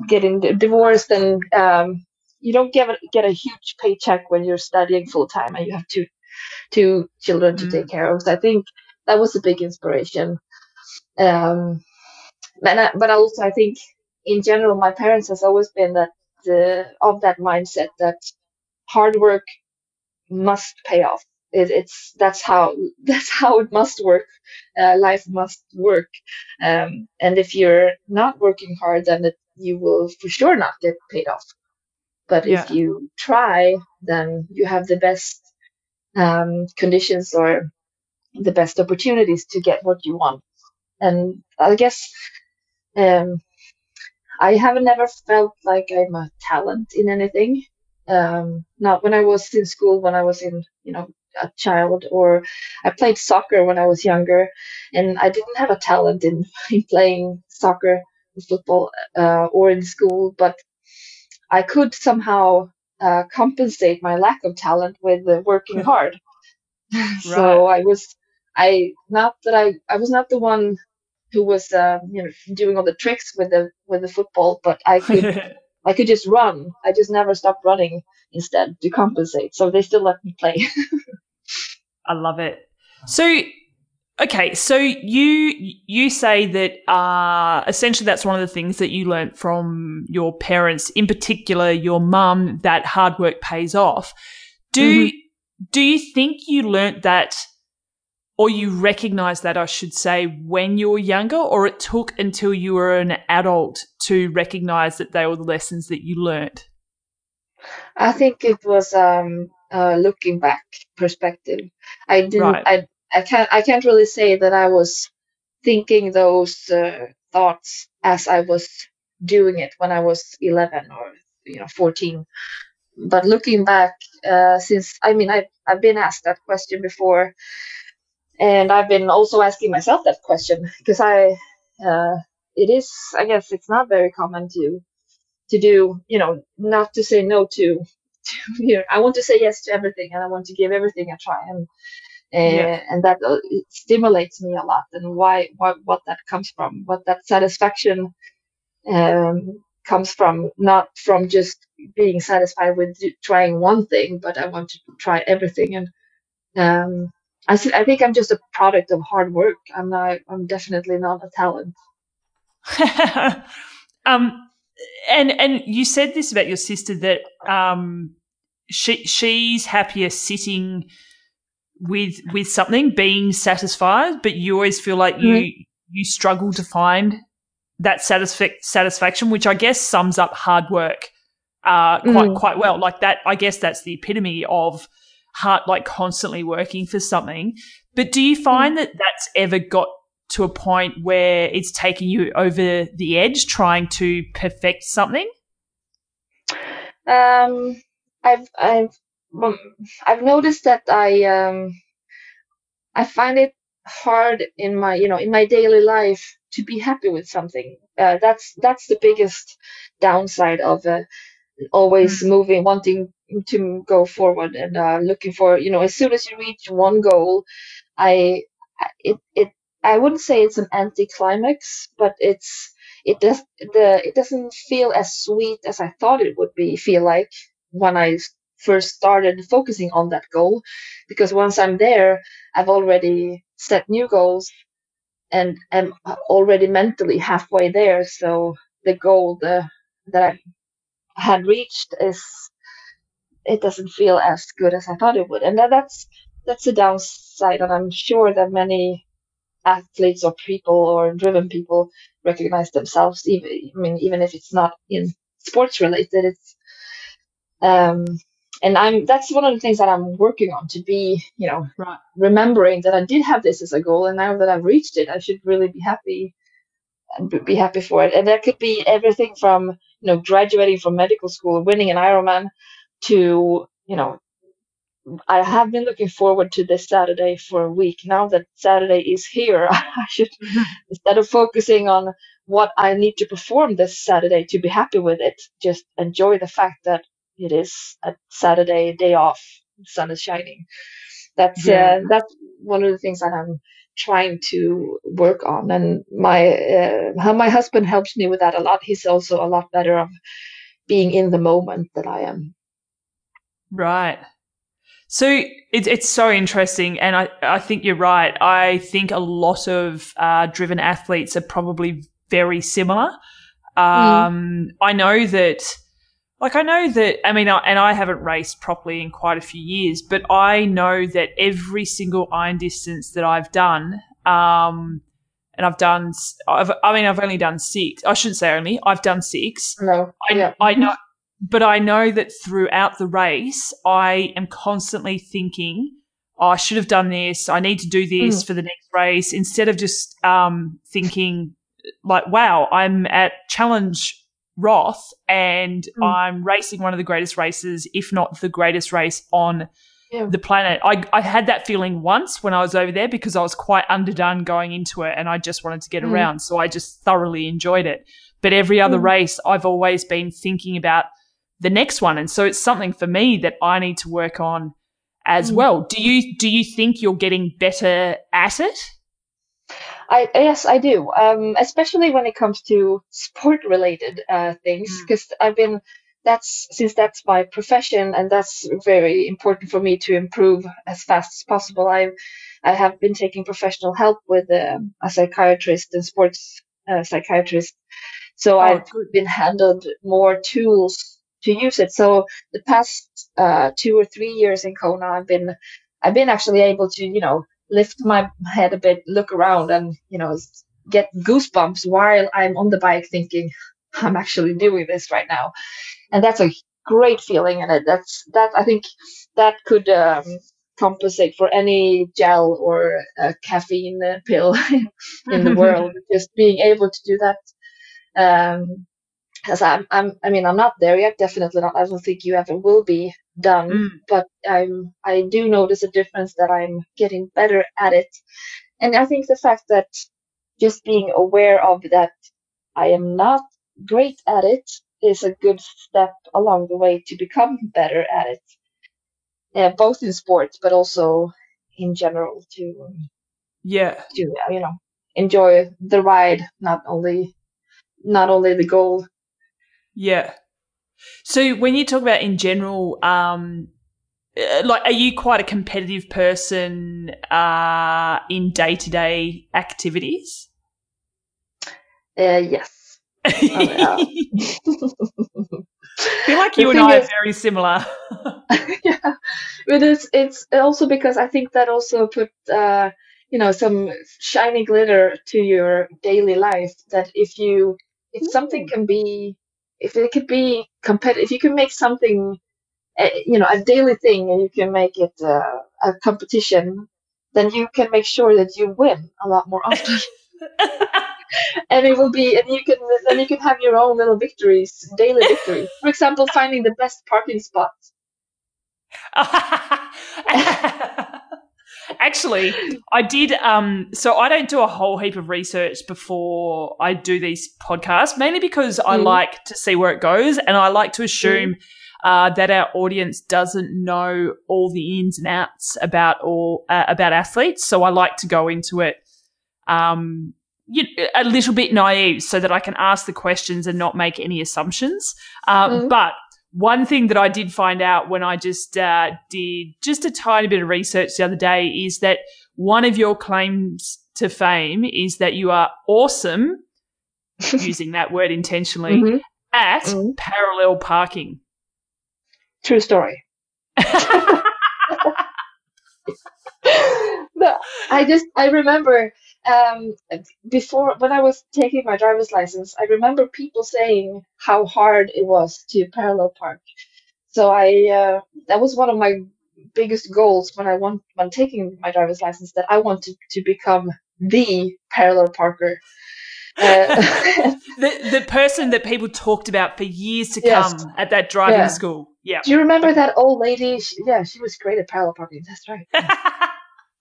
getting divorced, and um, you don't get a, get a huge paycheck when you're studying full time, and you have two two children to mm. take care of. So I think that was a big inspiration. Um, but I, but also I think in general, my parents has always been that the of that mindset that hard work must pay off. It, it's that's how that's how it must work. Uh, life must work, um, and if you're not working hard, then it, you will for sure not get paid off. But yeah. if you try, then you have the best um, conditions or the best opportunities to get what you want. And I guess um, I haven't ever felt like I'm a talent in anything. Um, not when I was in school, when I was in, you know, a child, or I played soccer when I was younger, and I didn't have a talent in, in playing soccer, football, uh, or in school, but I could somehow uh, compensate my lack of talent with uh, working hard. so I was, I not that I I was not the one who was uh, you know doing all the tricks with the with the football, but I could I could just run. I just never stopped running instead to compensate. So they still let me play. I love it. So okay, so you you say that uh, essentially that's one of the things that you learnt from your parents, in particular your mum, that hard work pays off. Do mm-hmm. do you think you learnt that or you recognize that, I should say, when you were younger, or it took until you were an adult to recognize that they were the lessons that you learned? I think it was um, uh, looking back perspective. I didn't. Right. I I can't. I can't really say that I was thinking those uh, thoughts as I was doing it when I was 11 or you know 14. But looking back, uh, since I mean I've I've been asked that question before, and I've been also asking myself that question because I, uh, it is, I guess, it's not very common to, to do, you know, not to say no to, to you know, I want to say yes to everything and I want to give everything a try and, yeah. and that uh, stimulates me a lot and why, why, what that comes from, what that satisfaction, um, comes from, not from just being satisfied with trying one thing, but I want to try everything and, um, I, I think I'm just a product of hard work. I'm not. I'm definitely not a talent. um, and and you said this about your sister that um, she she's happier sitting with with something, being satisfied, but you always feel like you mm-hmm. you struggle to find that satisfa- satisfaction, which I guess sums up hard work uh, quite mm. quite well. Like that, I guess that's the epitome of heart like constantly working for something. But do you find that that's ever got to a point where it's taking you over the edge trying to perfect something? Um, I've I've I've noticed that I um I find it hard in my you know in my daily life to be happy with something. Uh, that's that's the biggest downside of uh, always mm. moving, wanting to go forward and uh, looking for you know as soon as you reach one goal i it it i wouldn't say it's an anticlimax but it's it does the it doesn't feel as sweet as i thought it would be feel like when i first started focusing on that goal because once i'm there i've already set new goals and am already mentally halfway there so the goal the, that i had reached is it doesn't feel as good as I thought it would, and that, that's that's a downside. And I'm sure that many athletes or people or driven people recognize themselves. Even I mean, even if it's not in sports related, it's um, and I'm that's one of the things that I'm working on to be, you know, right. remembering that I did have this as a goal, and now that I've reached it, I should really be happy and be happy for it. And that could be everything from you know graduating from medical school, winning an Ironman, to you know I have been looking forward to this Saturday for a week. Now that Saturday is here, I should mm-hmm. instead of focusing on what I need to perform this Saturday to be happy with it, just enjoy the fact that it is a Saturday day off, sun is shining. That's yeah. uh, that's one of the things that I'm trying to work on, and my uh, my husband helps me with that a lot. He's also a lot better of being in the moment than I am. Right. So it, it's so interesting, and I, I think you're right. I think a lot of uh, driven athletes are probably very similar. Um, mm. I know that, like, I know that, I mean, I, and I haven't raced properly in quite a few years, but I know that every single iron distance that I've done, um, and I've done, I've, I mean, I've only done six. I shouldn't say only, I've done six. No. I, yeah. I know but I know that throughout the race, I am constantly thinking, oh, I should have done this. I need to do this mm. for the next race instead of just um, thinking, like, wow, I'm at Challenge Roth and mm. I'm racing one of the greatest races, if not the greatest race on yeah. the planet. I, I had that feeling once when I was over there because I was quite underdone going into it and I just wanted to get mm. around. So I just thoroughly enjoyed it. But every other mm. race, I've always been thinking about – the next one. And so it's something for me that I need to work on as mm. well. Do you do you think you're getting better at it? I yes, I do. Um, especially when it comes to sport related uh, things, because mm. I've been that's since that's my profession and that's very important for me to improve as fast as possible. I I have been taking professional help with um, a psychiatrist and sports uh, psychiatrist, so oh, I've good. been handled more tools to use it. So the past uh, two or three years in Kona, I've been I've been actually able to you know lift my head a bit, look around, and you know get goosebumps while I'm on the bike, thinking I'm actually doing this right now, and that's a great feeling. And that's that I think that could um, compensate for any gel or caffeine pill in the world. Just being able to do that um, because I'm, I'm, I mean, I'm not there yet. Definitely not. I don't think you ever will be done. Mm. But I'm, I do notice a difference that I'm getting better at it, and I think the fact that just being aware of that I am not great at it is a good step along the way to become better at it. Yeah, both in sports, but also in general to yeah to you know enjoy the ride, not only not only the goal yeah. So when you talk about in general, um, uh, like, are you quite a competitive person uh, in day to day activities? Uh, yes. I feel like you and I is, are very similar. yeah, but it's it's also because I think that also put uh, you know some shiny glitter to your daily life. That if you if something can be if it could be competitive, if you can make something, uh, you know, a daily thing, and you can make it uh, a competition, then you can make sure that you win a lot more often. and it will be, and you can then you can have your own little victories, daily victories. For example, finding the best parking spot. Actually, I did. Um, so I don't do a whole heap of research before I do these podcasts, mainly because mm. I like to see where it goes, and I like to assume mm. uh, that our audience doesn't know all the ins and outs about all uh, about athletes. So I like to go into it. Um, a little bit naive so that I can ask the questions and not make any assumptions. Uh, mm. But one thing that I did find out when I just uh, did just a tiny bit of research the other day is that one of your claims to fame is that you are awesome, using that word intentionally, mm-hmm. at mm-hmm. parallel parking. True story. I just I remember um, before when I was taking my driver's license, I remember people saying how hard it was to parallel park. So I uh, that was one of my biggest goals when I want when taking my driver's license that I wanted to become the parallel parker. Uh, the the person that people talked about for years to Yes. come at that driving Yeah. school. Yeah. Do you remember that old lady? She, yeah, she was great at parallel parking. That's right.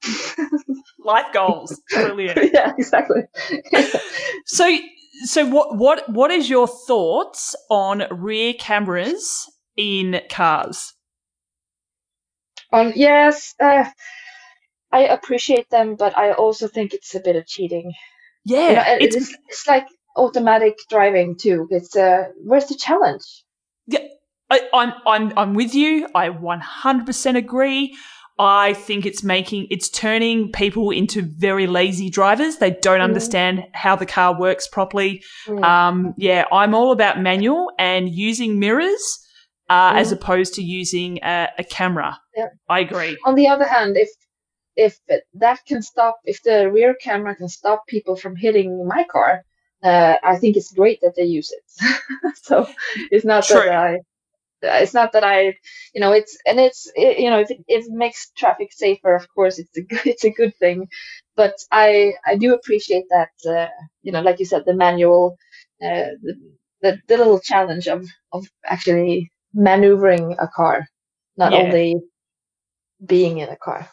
Life goals. Brilliant. yeah, exactly. So so what what what is your thoughts on rear cameras in cars? um, yes, uh, I appreciate them, but I also think it's a bit of cheating. Yeah. You know, it's it's it's like automatic driving too. It's uh, where's the challenge? I, I'm I'm I'm with you. I 100% agree. I think it's making it's turning people into very lazy drivers. They don't Mhm. understand how the car works properly. Mm. Um, yeah, I'm all about manual and using mirrors uh, as Mhm. opposed to using a, a camera. Yeah. I agree. On the other hand, if if that can stop, if the rear camera can stop people from hitting my car, uh, I think it's great that they use it. so it's not True. that I, it's not that I, you know, it's and it's it, you know if it, if it makes traffic safer, of course it's a good, it's a good thing. But I I do appreciate that uh, you know like you said the manual, uh, the, the the little challenge of of actually maneuvering a car, not Yeah. only being in a car.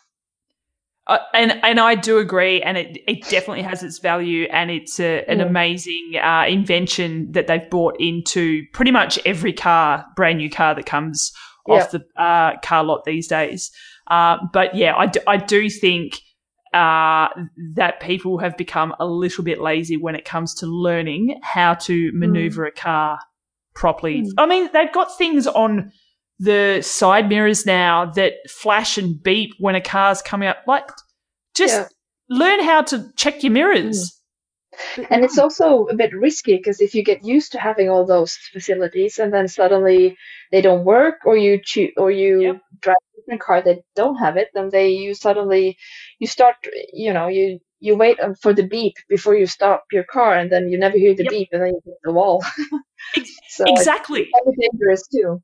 Uh, and and I do agree, and it it definitely has its value, and it's a, an Mm. amazing uh, invention that they've brought into pretty much every car, brand new car that comes off the uh, car lot these days. Uh, but yeah, I do, I do think uh, that people have become a little bit lazy when it comes to learning how to maneuver a car properly. Mm. I mean, they've got things on the side mirrors now that flash and beep when a car's coming up. Like, just Yeah. learn how to check your mirrors. And it's also a bit risky because if you get used to having all those facilities and then suddenly they don't work, or you choose, or you Yep. drive a different car that don't have it, then they you suddenly you start, you know, you you wait um, for the beep before you stop your car, and then you never hear the Yep. beep, and then you hit the wall. So it's exactly. dangerous too.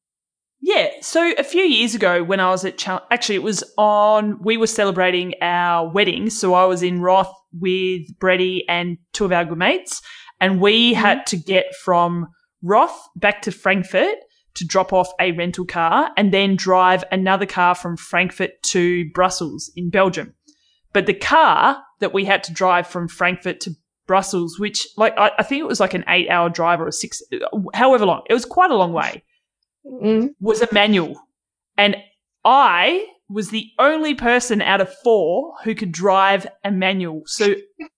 Yeah. So a few years ago, when I was at Chal- actually, it was on. We were celebrating our wedding, so I was in Roth with Brady and two of our good mates, and we mm-hmm. had to get from Roth back to Frankfurt to drop off a rental car, and then drive another car from Frankfurt to Brussels in Belgium. But the car that we had to drive from Frankfurt to Brussels, which like I, I think it was like an eight-hour drive or a six, however long, it was quite a long way Mm. was a manual. And I was the only person out of four who could drive a manual. So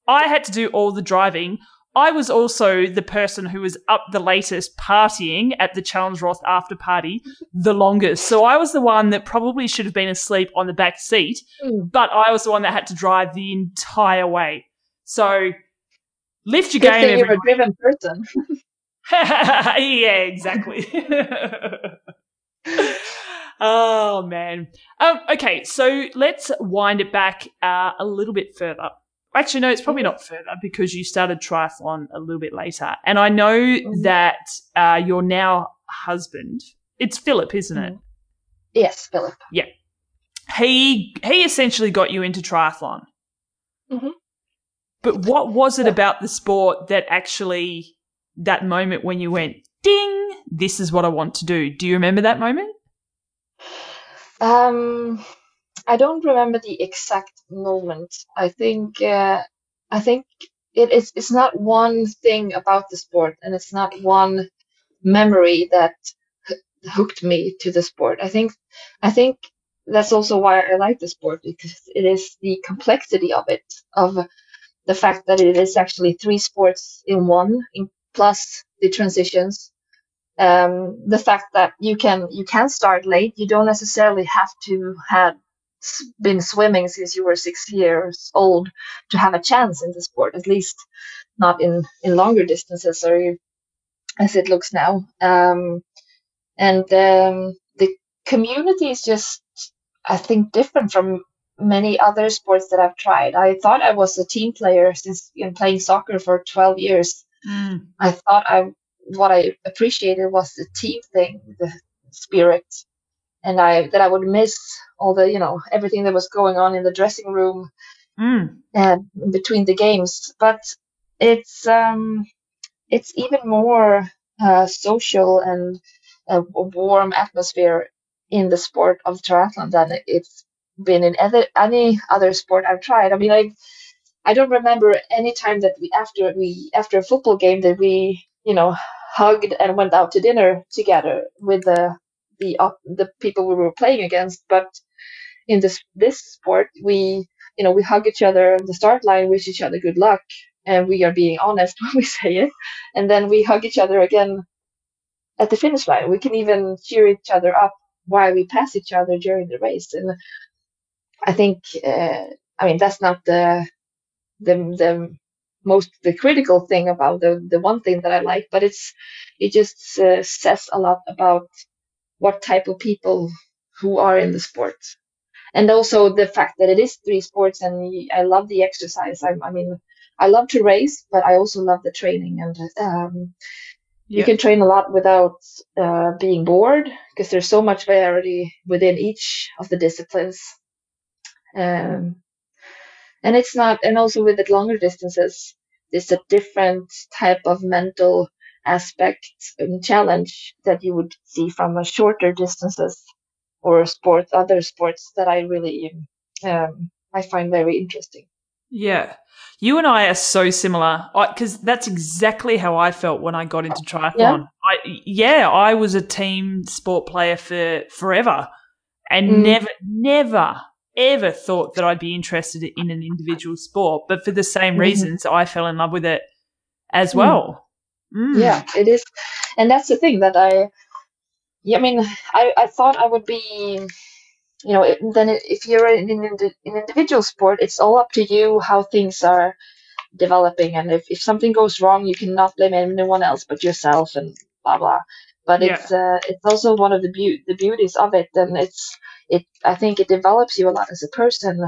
I had to do all the driving. I was also the person who was up the latest partying at the Challenge Roth after party the longest. So I was the one that probably should have been asleep on the back seat, Mm. but I was the one that had to drive the entire way. So lift your Good game, you're a driven person. yeah, exactly. oh man. Um, okay, so let's wind it back uh, a little bit further. Actually, no, it's probably not further because you started triathlon a little bit later, and I know Mhm. that uh, your now husband. It's Philip, isn't it? Yes, Philip. Yeah. He he essentially got you into triathlon. Mhm. But what was it about the sport that actually that moment when you went ding, this is what I want to do? Do you remember that moment? Um, I don't remember the exact moment. I think uh, I think it is. It's not one thing about the sport, and it's not one memory that hooked me to the sport. I think I think that's also why I like the sport because it is the complexity of it, of the fact that it is actually three sports in one, plus the transitions um, the fact that you can you can start late. You don't necessarily have to have been swimming since you were six years old to have a chance in the sport. At least not in in longer distances, or as it looks now. Um, and um, the community is just, I think, different from many other sports that I've tried. I thought I was a team player since you know, playing soccer for 12 years. I thought I what I appreciated was the team thing, the spirit, and I that I would miss all the you know everything that was going on in the dressing room Mm. and between the games. But it's um it's even more uh, social and a warm atmosphere in the sport of triathlon than it's been in other, any other sport I've tried. I mean, I I don't remember any time that we after we after a football game that we you know hugged and went out to dinner together with the the the people we were playing against. But in this this sport, we you know we hug each other on the start line, wish each other good luck, and we are being honest when we say it, and then we hug each other again at the finish line. We can even cheer each other up while we pass each other during the race, and I think uh, I mean that's not the the the most the critical thing about the the one thing that I like, but it's it just uh, says a lot about what type of people who are in the sport and also the fact that it is three sports and I love the exercise. I, I mean, I love to race, but I also love the training and um, yeah. you can train a lot without uh, being bored because there's so much variety within each of the disciplines. Um, and it's not, and also with the longer distances, there's a different type of mental aspect and challenge that you would see from a shorter distances or sports, other sports that I really um, I find very interesting. Yeah. You and I are so similar because that's exactly how I felt when I got into triathlon. Yeah. I, yeah, I was a team sport player for forever and mm. never, never, ever thought that I'd be interested in an individual sport. But for the same mm-hmm. reasons, I fell in love with it as mm. well. Mm. Yeah, it is. And that's the thing that I yeah, I mean, I, I thought I would be, you know, it, then if you're in an individual sport, it's all up to you how things are developing. And if, if something goes wrong, you cannot blame anyone else but yourself and blah, blah. But yeah. it's uh, it's also one of the be- the beauties of it, and it's it. I think it develops you a lot as a person.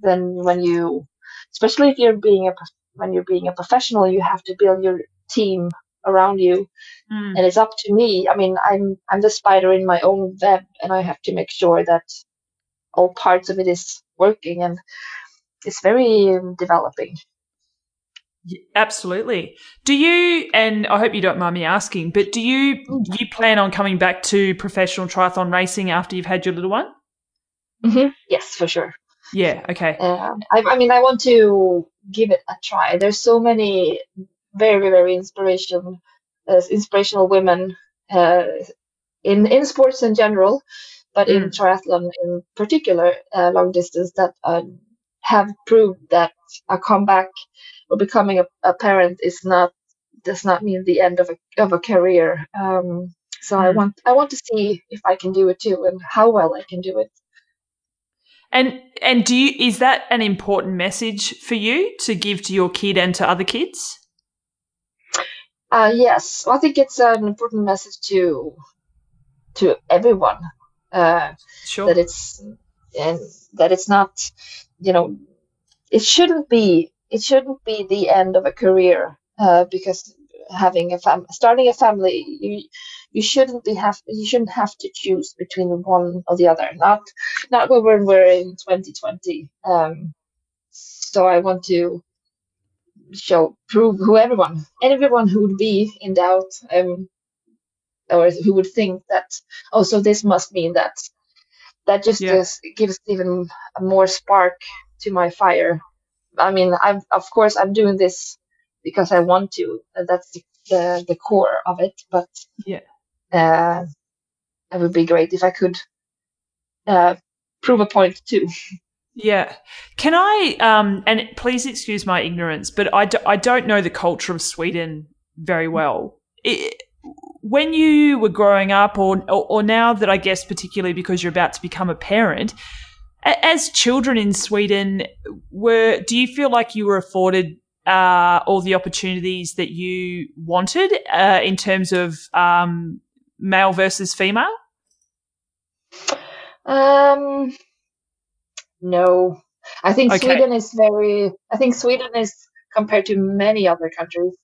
Then when you, especially if you're being a when you're being a professional, you have to build your team around you mm. and it's up to me i mean i'm i'm the spider in my own web and i have to make sure that all parts of it is working and it's very um, developing absolutely do you and i hope you don't mind me asking but do you mm. you plan on coming back to professional triathlon racing after you've had your little one mm-hmm. yes for sure yeah okay uh, I, I mean i want to give it a try there's so many very very inspiration uh, inspirational women uh, in in sports in general, but mm. in triathlon in particular, uh, long distance that uh, have proved that a comeback or becoming a, a, parent is not does not mean the end of a of a career. Um, so mm. I want I want to see if I can do it too and how well I can do it. And and do you is that an important message for you to give to your kid and to other kids? Uh, yes, I think it's an important message to to everyone. Uh, sure. That it's and that it's not, you know, it shouldn't be it shouldn't be the end of a career uh, because having a fam starting a family you you shouldn't be have you shouldn't have to choose between one or the other not not when we're, we're in 2020 um so i want to show prove who everyone everyone who would be in doubt um or who would think that oh so this must mean that that just yeah. gives, gives even more spark to my fire i mean i'm of course i'm doing this because i want to that's the the, the core of it but yeah uh it would be great if i could uh prove a point too Yeah. Can I, um, and please excuse my ignorance, but I, do, I don't know the culture of Sweden very well. It, when you were growing up, or, or, or now that I guess particularly because you're about to become a parent, as children in Sweden, were do you feel like you were afforded uh, all the opportunities that you wanted uh, in terms of um, male versus female? Um, no, I think okay. Sweden is very. I think Sweden is compared to many other countries.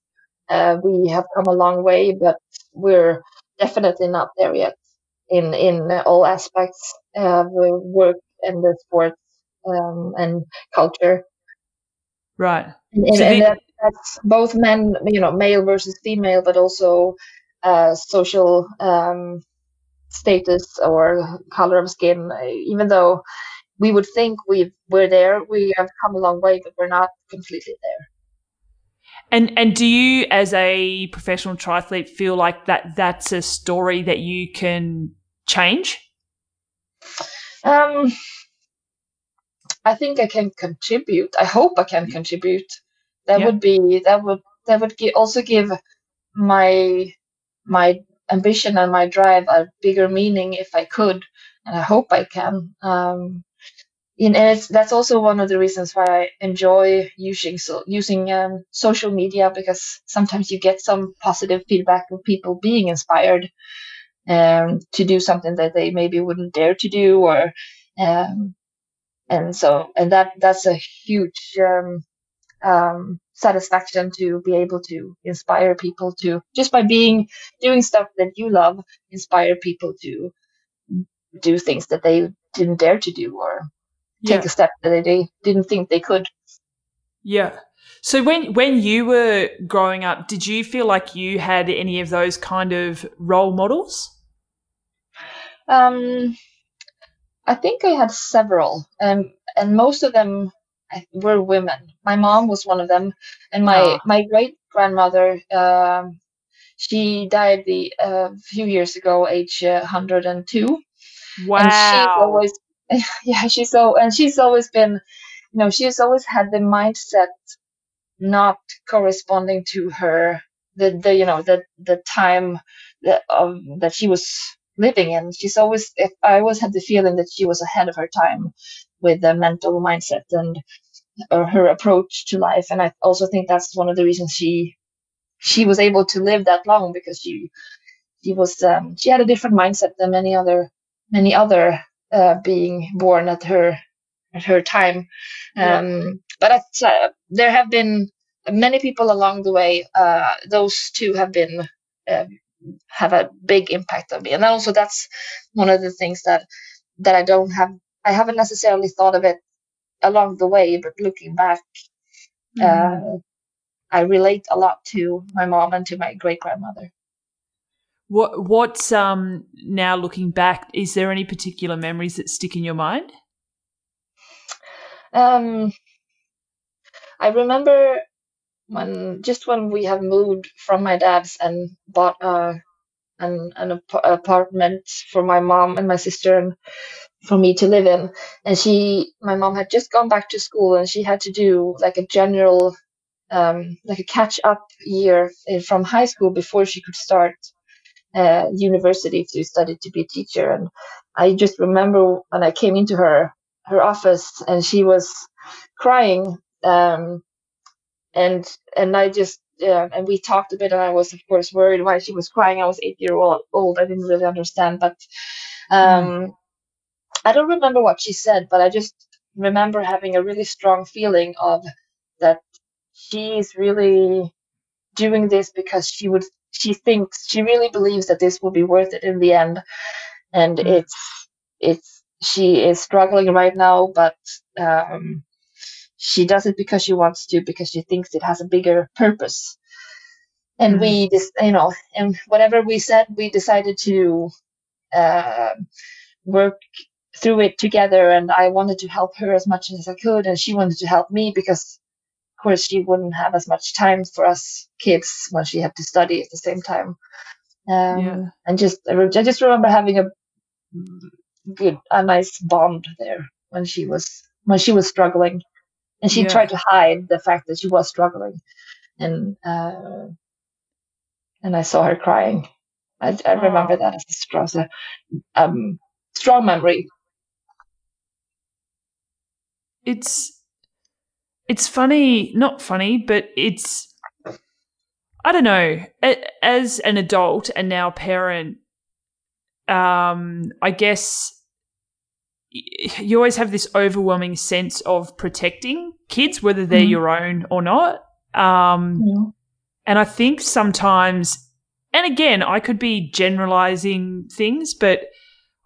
Uh, we have come a long way, but we're definitely not there yet in in all aspects of work and the sports um, and culture. Right. And, and, and that, that's both men, you know, male versus female, but also uh, social um, status or color of skin. Even though we would think we we're there, we have come a long way, but we're not completely there. And and do you, as a professional triathlete, feel like that that's a story that you can change? Um, I think I can contribute. I hope I can contribute. That yeah. would be that would that would give, also give my my ambition and my drive a bigger meaning if I could, and I hope I can. Um, and it's, that's also one of the reasons why I enjoy using so using um, social media because sometimes you get some positive feedback of people being inspired um, to do something that they maybe wouldn't dare to do, or um, and so and that that's a huge um, um, satisfaction to be able to inspire people to just by being doing stuff that you love, inspire people to do things that they didn't dare to do or take yeah. a step that they didn't think they could. Yeah. So when when you were growing up, did you feel like you had any of those kind of role models? Um, I think I had several, and and most of them were women. My mom was one of them, and my oh. my great grandmother. Um, she died the a uh, few years ago, age uh, 102. Wow. And she's always yeah, she's so and she's always been, you know, she's always had the mindset not corresponding to her the the you know the the time that um, that she was living in. She's always if I always had the feeling that she was ahead of her time with the mental mindset and uh, her approach to life. And I also think that's one of the reasons she she was able to live that long because she she was um, she had a different mindset than many other many other uh, being born at her at her time. Um, But uh, there have been many people along the way. Uh, those two have been uh, have a big impact on me, and also that's one of the things that that I don't have. I haven't necessarily thought of it along the way, but looking back, mm. I relate a lot to my mom and to my great grandmother. What what's um now looking back? Is there any particular memories that stick in your mind? Um, I remember when just when we have moved from my dad's and bought a an an ap- apartment for my mom and my sister and for me to live in and she my mom had just gone back to school and she had to do like a general um, like a catch up year from high school before she could start uh, university to study to be a teacher. And I just remember when I came into her her office and she was crying. Um, and and I just and we talked a bit, and I was of course worried why she was crying. I was eight year old. old. I didn't really understand, but um, mm. I don't remember what she said, but I just remember having a really strong feeling of that she's really doing this because she would she thinks she really believes that this will be worth it in the end and mm. it's it's she is struggling right now but um, she does it because she wants to because she thinks it has a bigger purpose and mm. we just you know and whatever we said we decided to uh, work through it together and i wanted to help her as much as i could and she wanted to help me because of course, she wouldn't have as much time for us kids when she had to study at the same time. Um, yeah. And just, I just remember having a good, a nice bond there when she was when she was struggling, and she yeah. tried to hide the fact that she was struggling, and uh, and I saw her crying. I, I remember that as a strong, um, strong memory. It's it's funny, not funny, but it's, I don't know, as an adult and now parent, um, I guess you always have this overwhelming sense of protecting kids, whether they're mm-hmm. your own or not. Um, yeah. And I think sometimes, and again, I could be generalizing things, but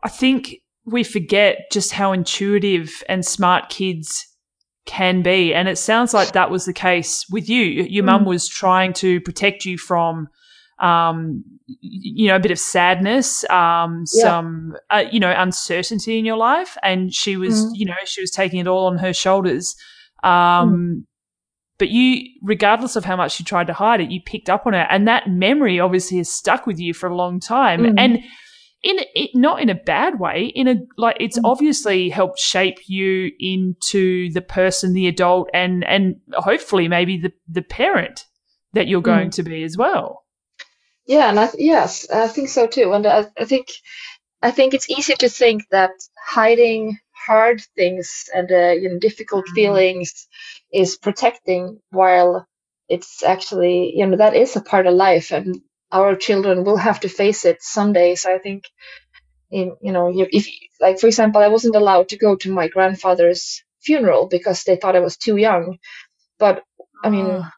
I think we forget just how intuitive and smart kids can be. And it sounds like that was the case with you. Your mm. mum was trying to protect you from, um, you know, a bit of sadness, um, yeah. some, uh, you know, uncertainty in your life. And she was, mm. you know, she was taking it all on her shoulders. Um, mm. But you, regardless of how much you tried to hide it, you picked up on it. And that memory obviously has stuck with you for a long time. Mm. And, in it, not in a bad way in a like it's mm. obviously helped shape you into the person the adult and and hopefully maybe the the parent that you're going mm. to be as well yeah and I, yes i think so too and I, I think i think it's easy to think that hiding hard things and uh, you know difficult mm. feelings is protecting while it's actually you know that is a part of life and our children will have to face it someday. So I think, in, you know, if like for example, I wasn't allowed to go to my grandfather's funeral because they thought I was too young. But I mean, oh.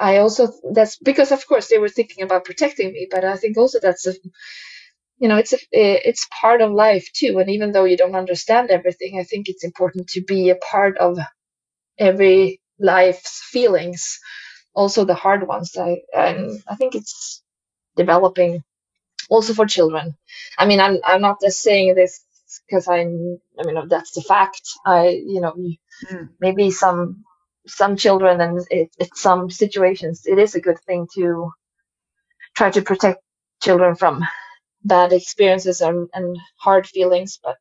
I also that's because of course they were thinking about protecting me, but I think also that's a you know it's a it's part of life too and even though you don't understand everything i think it's important to be a part of every life's feelings also the hard ones i and i think it's developing also for children. I mean, I'm, I'm not just saying this because I'm, I mean, that's the fact. I, you know, mm. maybe some, some children and it, it's some situations, it is a good thing to try to protect children from bad experiences and, and hard feelings. But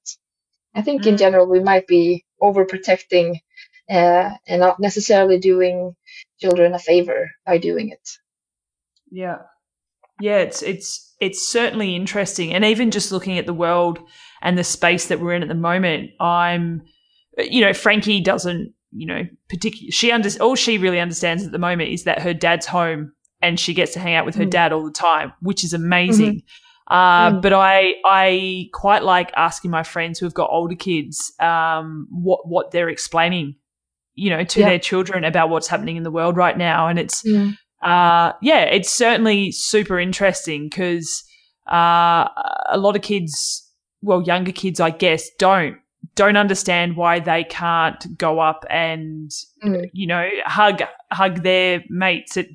I think mm. in general, we might be overprotecting uh, and not necessarily doing children a favor by doing it. Yeah. Yeah, it's it's it's certainly interesting, and even just looking at the world and the space that we're in at the moment, I'm, you know, Frankie doesn't, you know, particularly she under all she really understands at the moment is that her dad's home and she gets to hang out with her mm. dad all the time, which is amazing. Mm-hmm. Uh, mm. But I I quite like asking my friends who have got older kids um, what what they're explaining, you know, to their children about what's happening in the world right now, and it's uh, yeah, it's certainly super interesting because uh, a lot of kids, well, younger kids, I guess, don't don't understand why they can't go up and mm. you know hug hug their mates at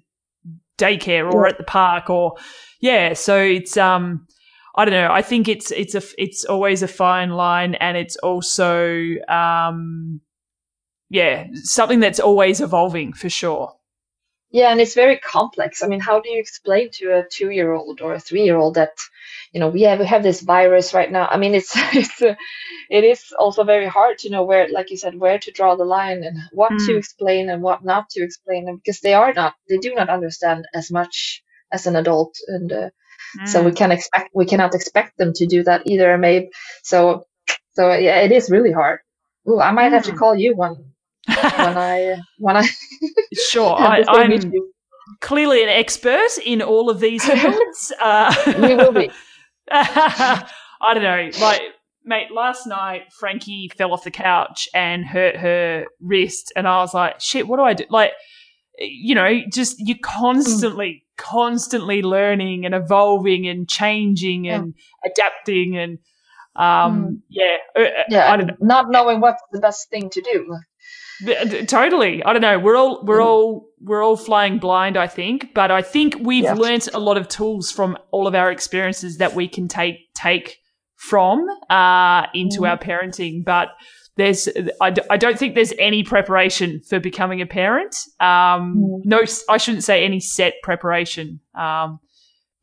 daycare or yeah. at the park or yeah. So it's um. I don't know. I think it's it's a it's always a fine line, and it's also um, yeah, something that's always evolving for sure. Yeah, and it's very complex. I mean, how do you explain to a two-year-old or a three-year-old that, you know, we have we have this virus right now? I mean, it's it's a, it is also very hard to know where, like you said, where to draw the line and what mm. to explain and what not to explain, because they are not, they do not understand as much as an adult, and uh, mm. so we mm. can expect we cannot expect them to do that either. Maybe so. So yeah, it is really hard. Ooh, I might mm. have to mm. call you one when I when I sure I, am clearly an expert in all of these fields. Uh, we will be. I don't know, like mate. Last night, Frankie fell off the couch and hurt her wrist, and I was like, "Shit, what do I do?" Like, you know, just you're constantly, mm. constantly learning and evolving and changing yeah. and adapting and. Um, mm. yeah, uh, uh, yeah, I don't know. not knowing what's the best thing to do. Totally. I don't know. We're all we're mm. all we're all flying blind, I think, but I think we've yeah. learnt a lot of tools from all of our experiences that we can take take from uh, into mm. our parenting. But there's I d- I don't think there's any preparation for becoming a parent. Um, mm. No, I shouldn't say any set preparation. Um,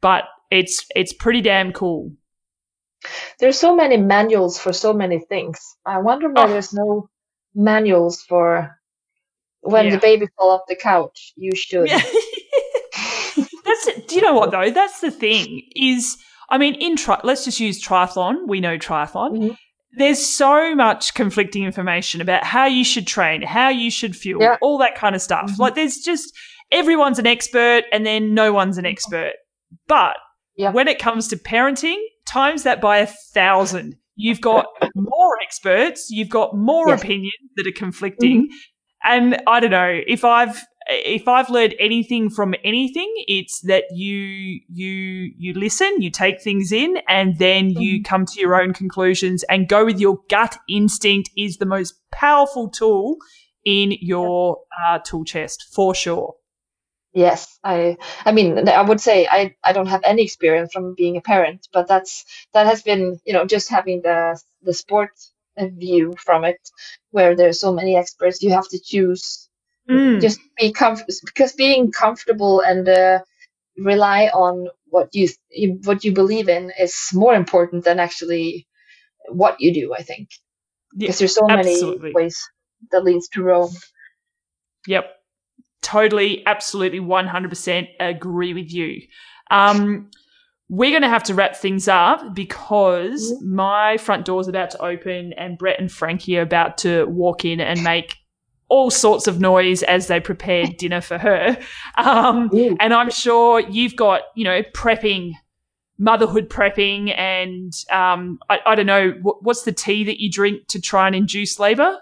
but it's it's pretty damn cool. There's so many manuals for so many things. I wonder why oh. there's no manuals for when yeah. the baby fall off the couch. You should. Yeah. that's it. do you know what though? That's the thing is. I mean, in tri- let's just use triathlon. We know triathlon. Mm-hmm. There's so much conflicting information about how you should train, how you should fuel, yeah. all that kind of stuff. Mm-hmm. Like, there's just everyone's an expert, and then no one's an expert. But yeah. when it comes to parenting, times that by a thousand. You've got more experts, you've got more yes. opinions that are conflicting. Mm-hmm. And I don't know, if I've if I've learned anything from anything, it's that you you you listen, you take things in, and then mm-hmm. you come to your own conclusions and go with your gut instinct is the most powerful tool in your uh, tool chest for sure. Yes, I I mean I would say I I don't have any experience from being a parent, but that's that has been you know just having the the sport view from it, where there's so many experts, you have to choose Mm. just be comf- because being comfortable and uh, rely on what you, what you believe in is more important than actually what you do. I think Yeah, because there's so absolutely. many ways that leads to Rome. Yep. Totally, absolutely, 100% agree with you. Um, we're going to have to wrap things up because Mhm. my front door's about to open and Brett and Frankie are about to walk in and make all sorts of noise as they prepare dinner for her. Um, and I'm sure you've got, you know, prepping, motherhood prepping, and um, I, I don't know, what, what's the tea that you drink to try and induce labor?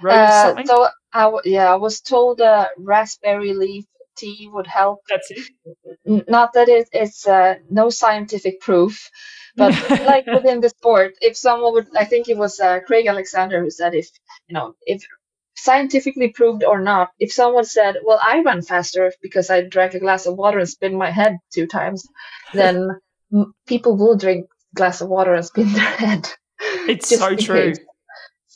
Rose Uh, something? so I w- yeah, I was told uh, raspberry leaf tea would help. That's it. N- Not that it, it's uh, no scientific proof, but like within the sport, if someone would, I think it was uh, Craig Alexander who said, if you know, if scientifically proved or not, if someone said, "Well, I run faster because I drank a glass of water and spin my head two times," then m- people will drink a glass of water and spin their head. It's so true.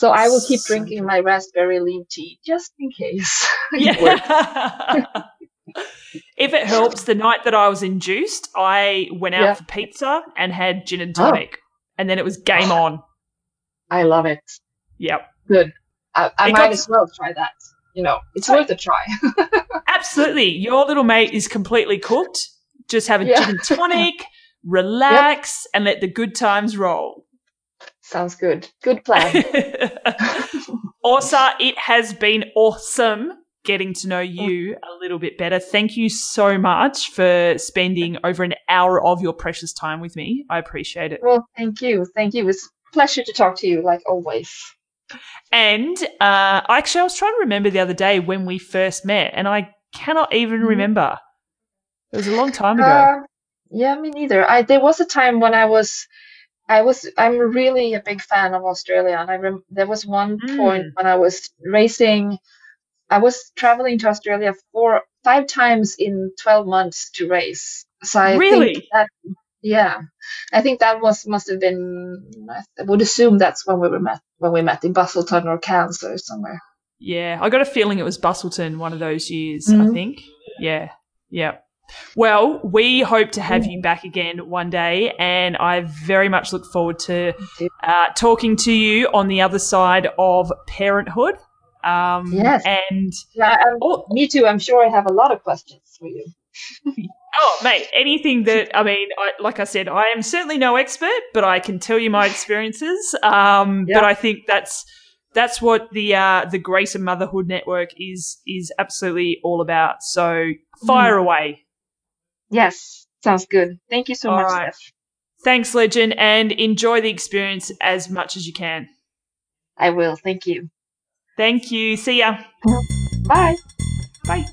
So I will keep drinking my raspberry leaf tea just in case. Yeah. if it helps, the night that I was induced, I went out Yeah. for pizza and had gin and Oh. tonic, and then it was game ah. on. I love it. Yep, Good. I, I might got- as well try that. You know, it's worth a try. absolutely. Your little mate is completely cooked. Just have a Yeah. gin and tonic, relax, and let the good times roll. Sounds good. Good plan. Åsa, it has been awesome getting to know you a little bit better. Thank you so much for spending over an hour of your precious time with me. I appreciate it. well, thank you. Thank you. It's a pleasure to talk to you, like always. And uh, actually, I was trying to remember the other day when we first met, and I cannot even Mhm. remember. It was a long time ago. Uh, yeah, me neither. I there was a time when I was, I was, I'm really a big fan of Australia, and I rem- there was one point Mm. when I was racing. I was traveling to Australia four, five times in twelve months to race. So I Really? think that, yeah, I think that was must have been. I would assume that's when we were met when we met in Busselton or Cairns or somewhere. Yeah, I got a feeling it was Busselton one of those years, I Mhm. think. Yeah, yeah. Well, we hope to have you back again one day, and I very much look forward to uh, talking to you on the other side of parenthood. Um, Yes. And, Yeah, oh, me too. I'm sure I have a lot of questions for you. oh, mate, anything that, I mean, I, like I said, I am certainly no expert, but I can tell you my experiences. Um, Yeah. But I think that's, that's what the uh, the Grace and Motherhood Network is is absolutely all about. So fire away. Yes, sounds good. Thank you so All much, right. Steph. Thanks, Legend, and enjoy the experience as much as you can. I will. Thank you. Thank you. See ya. Bye. Bye.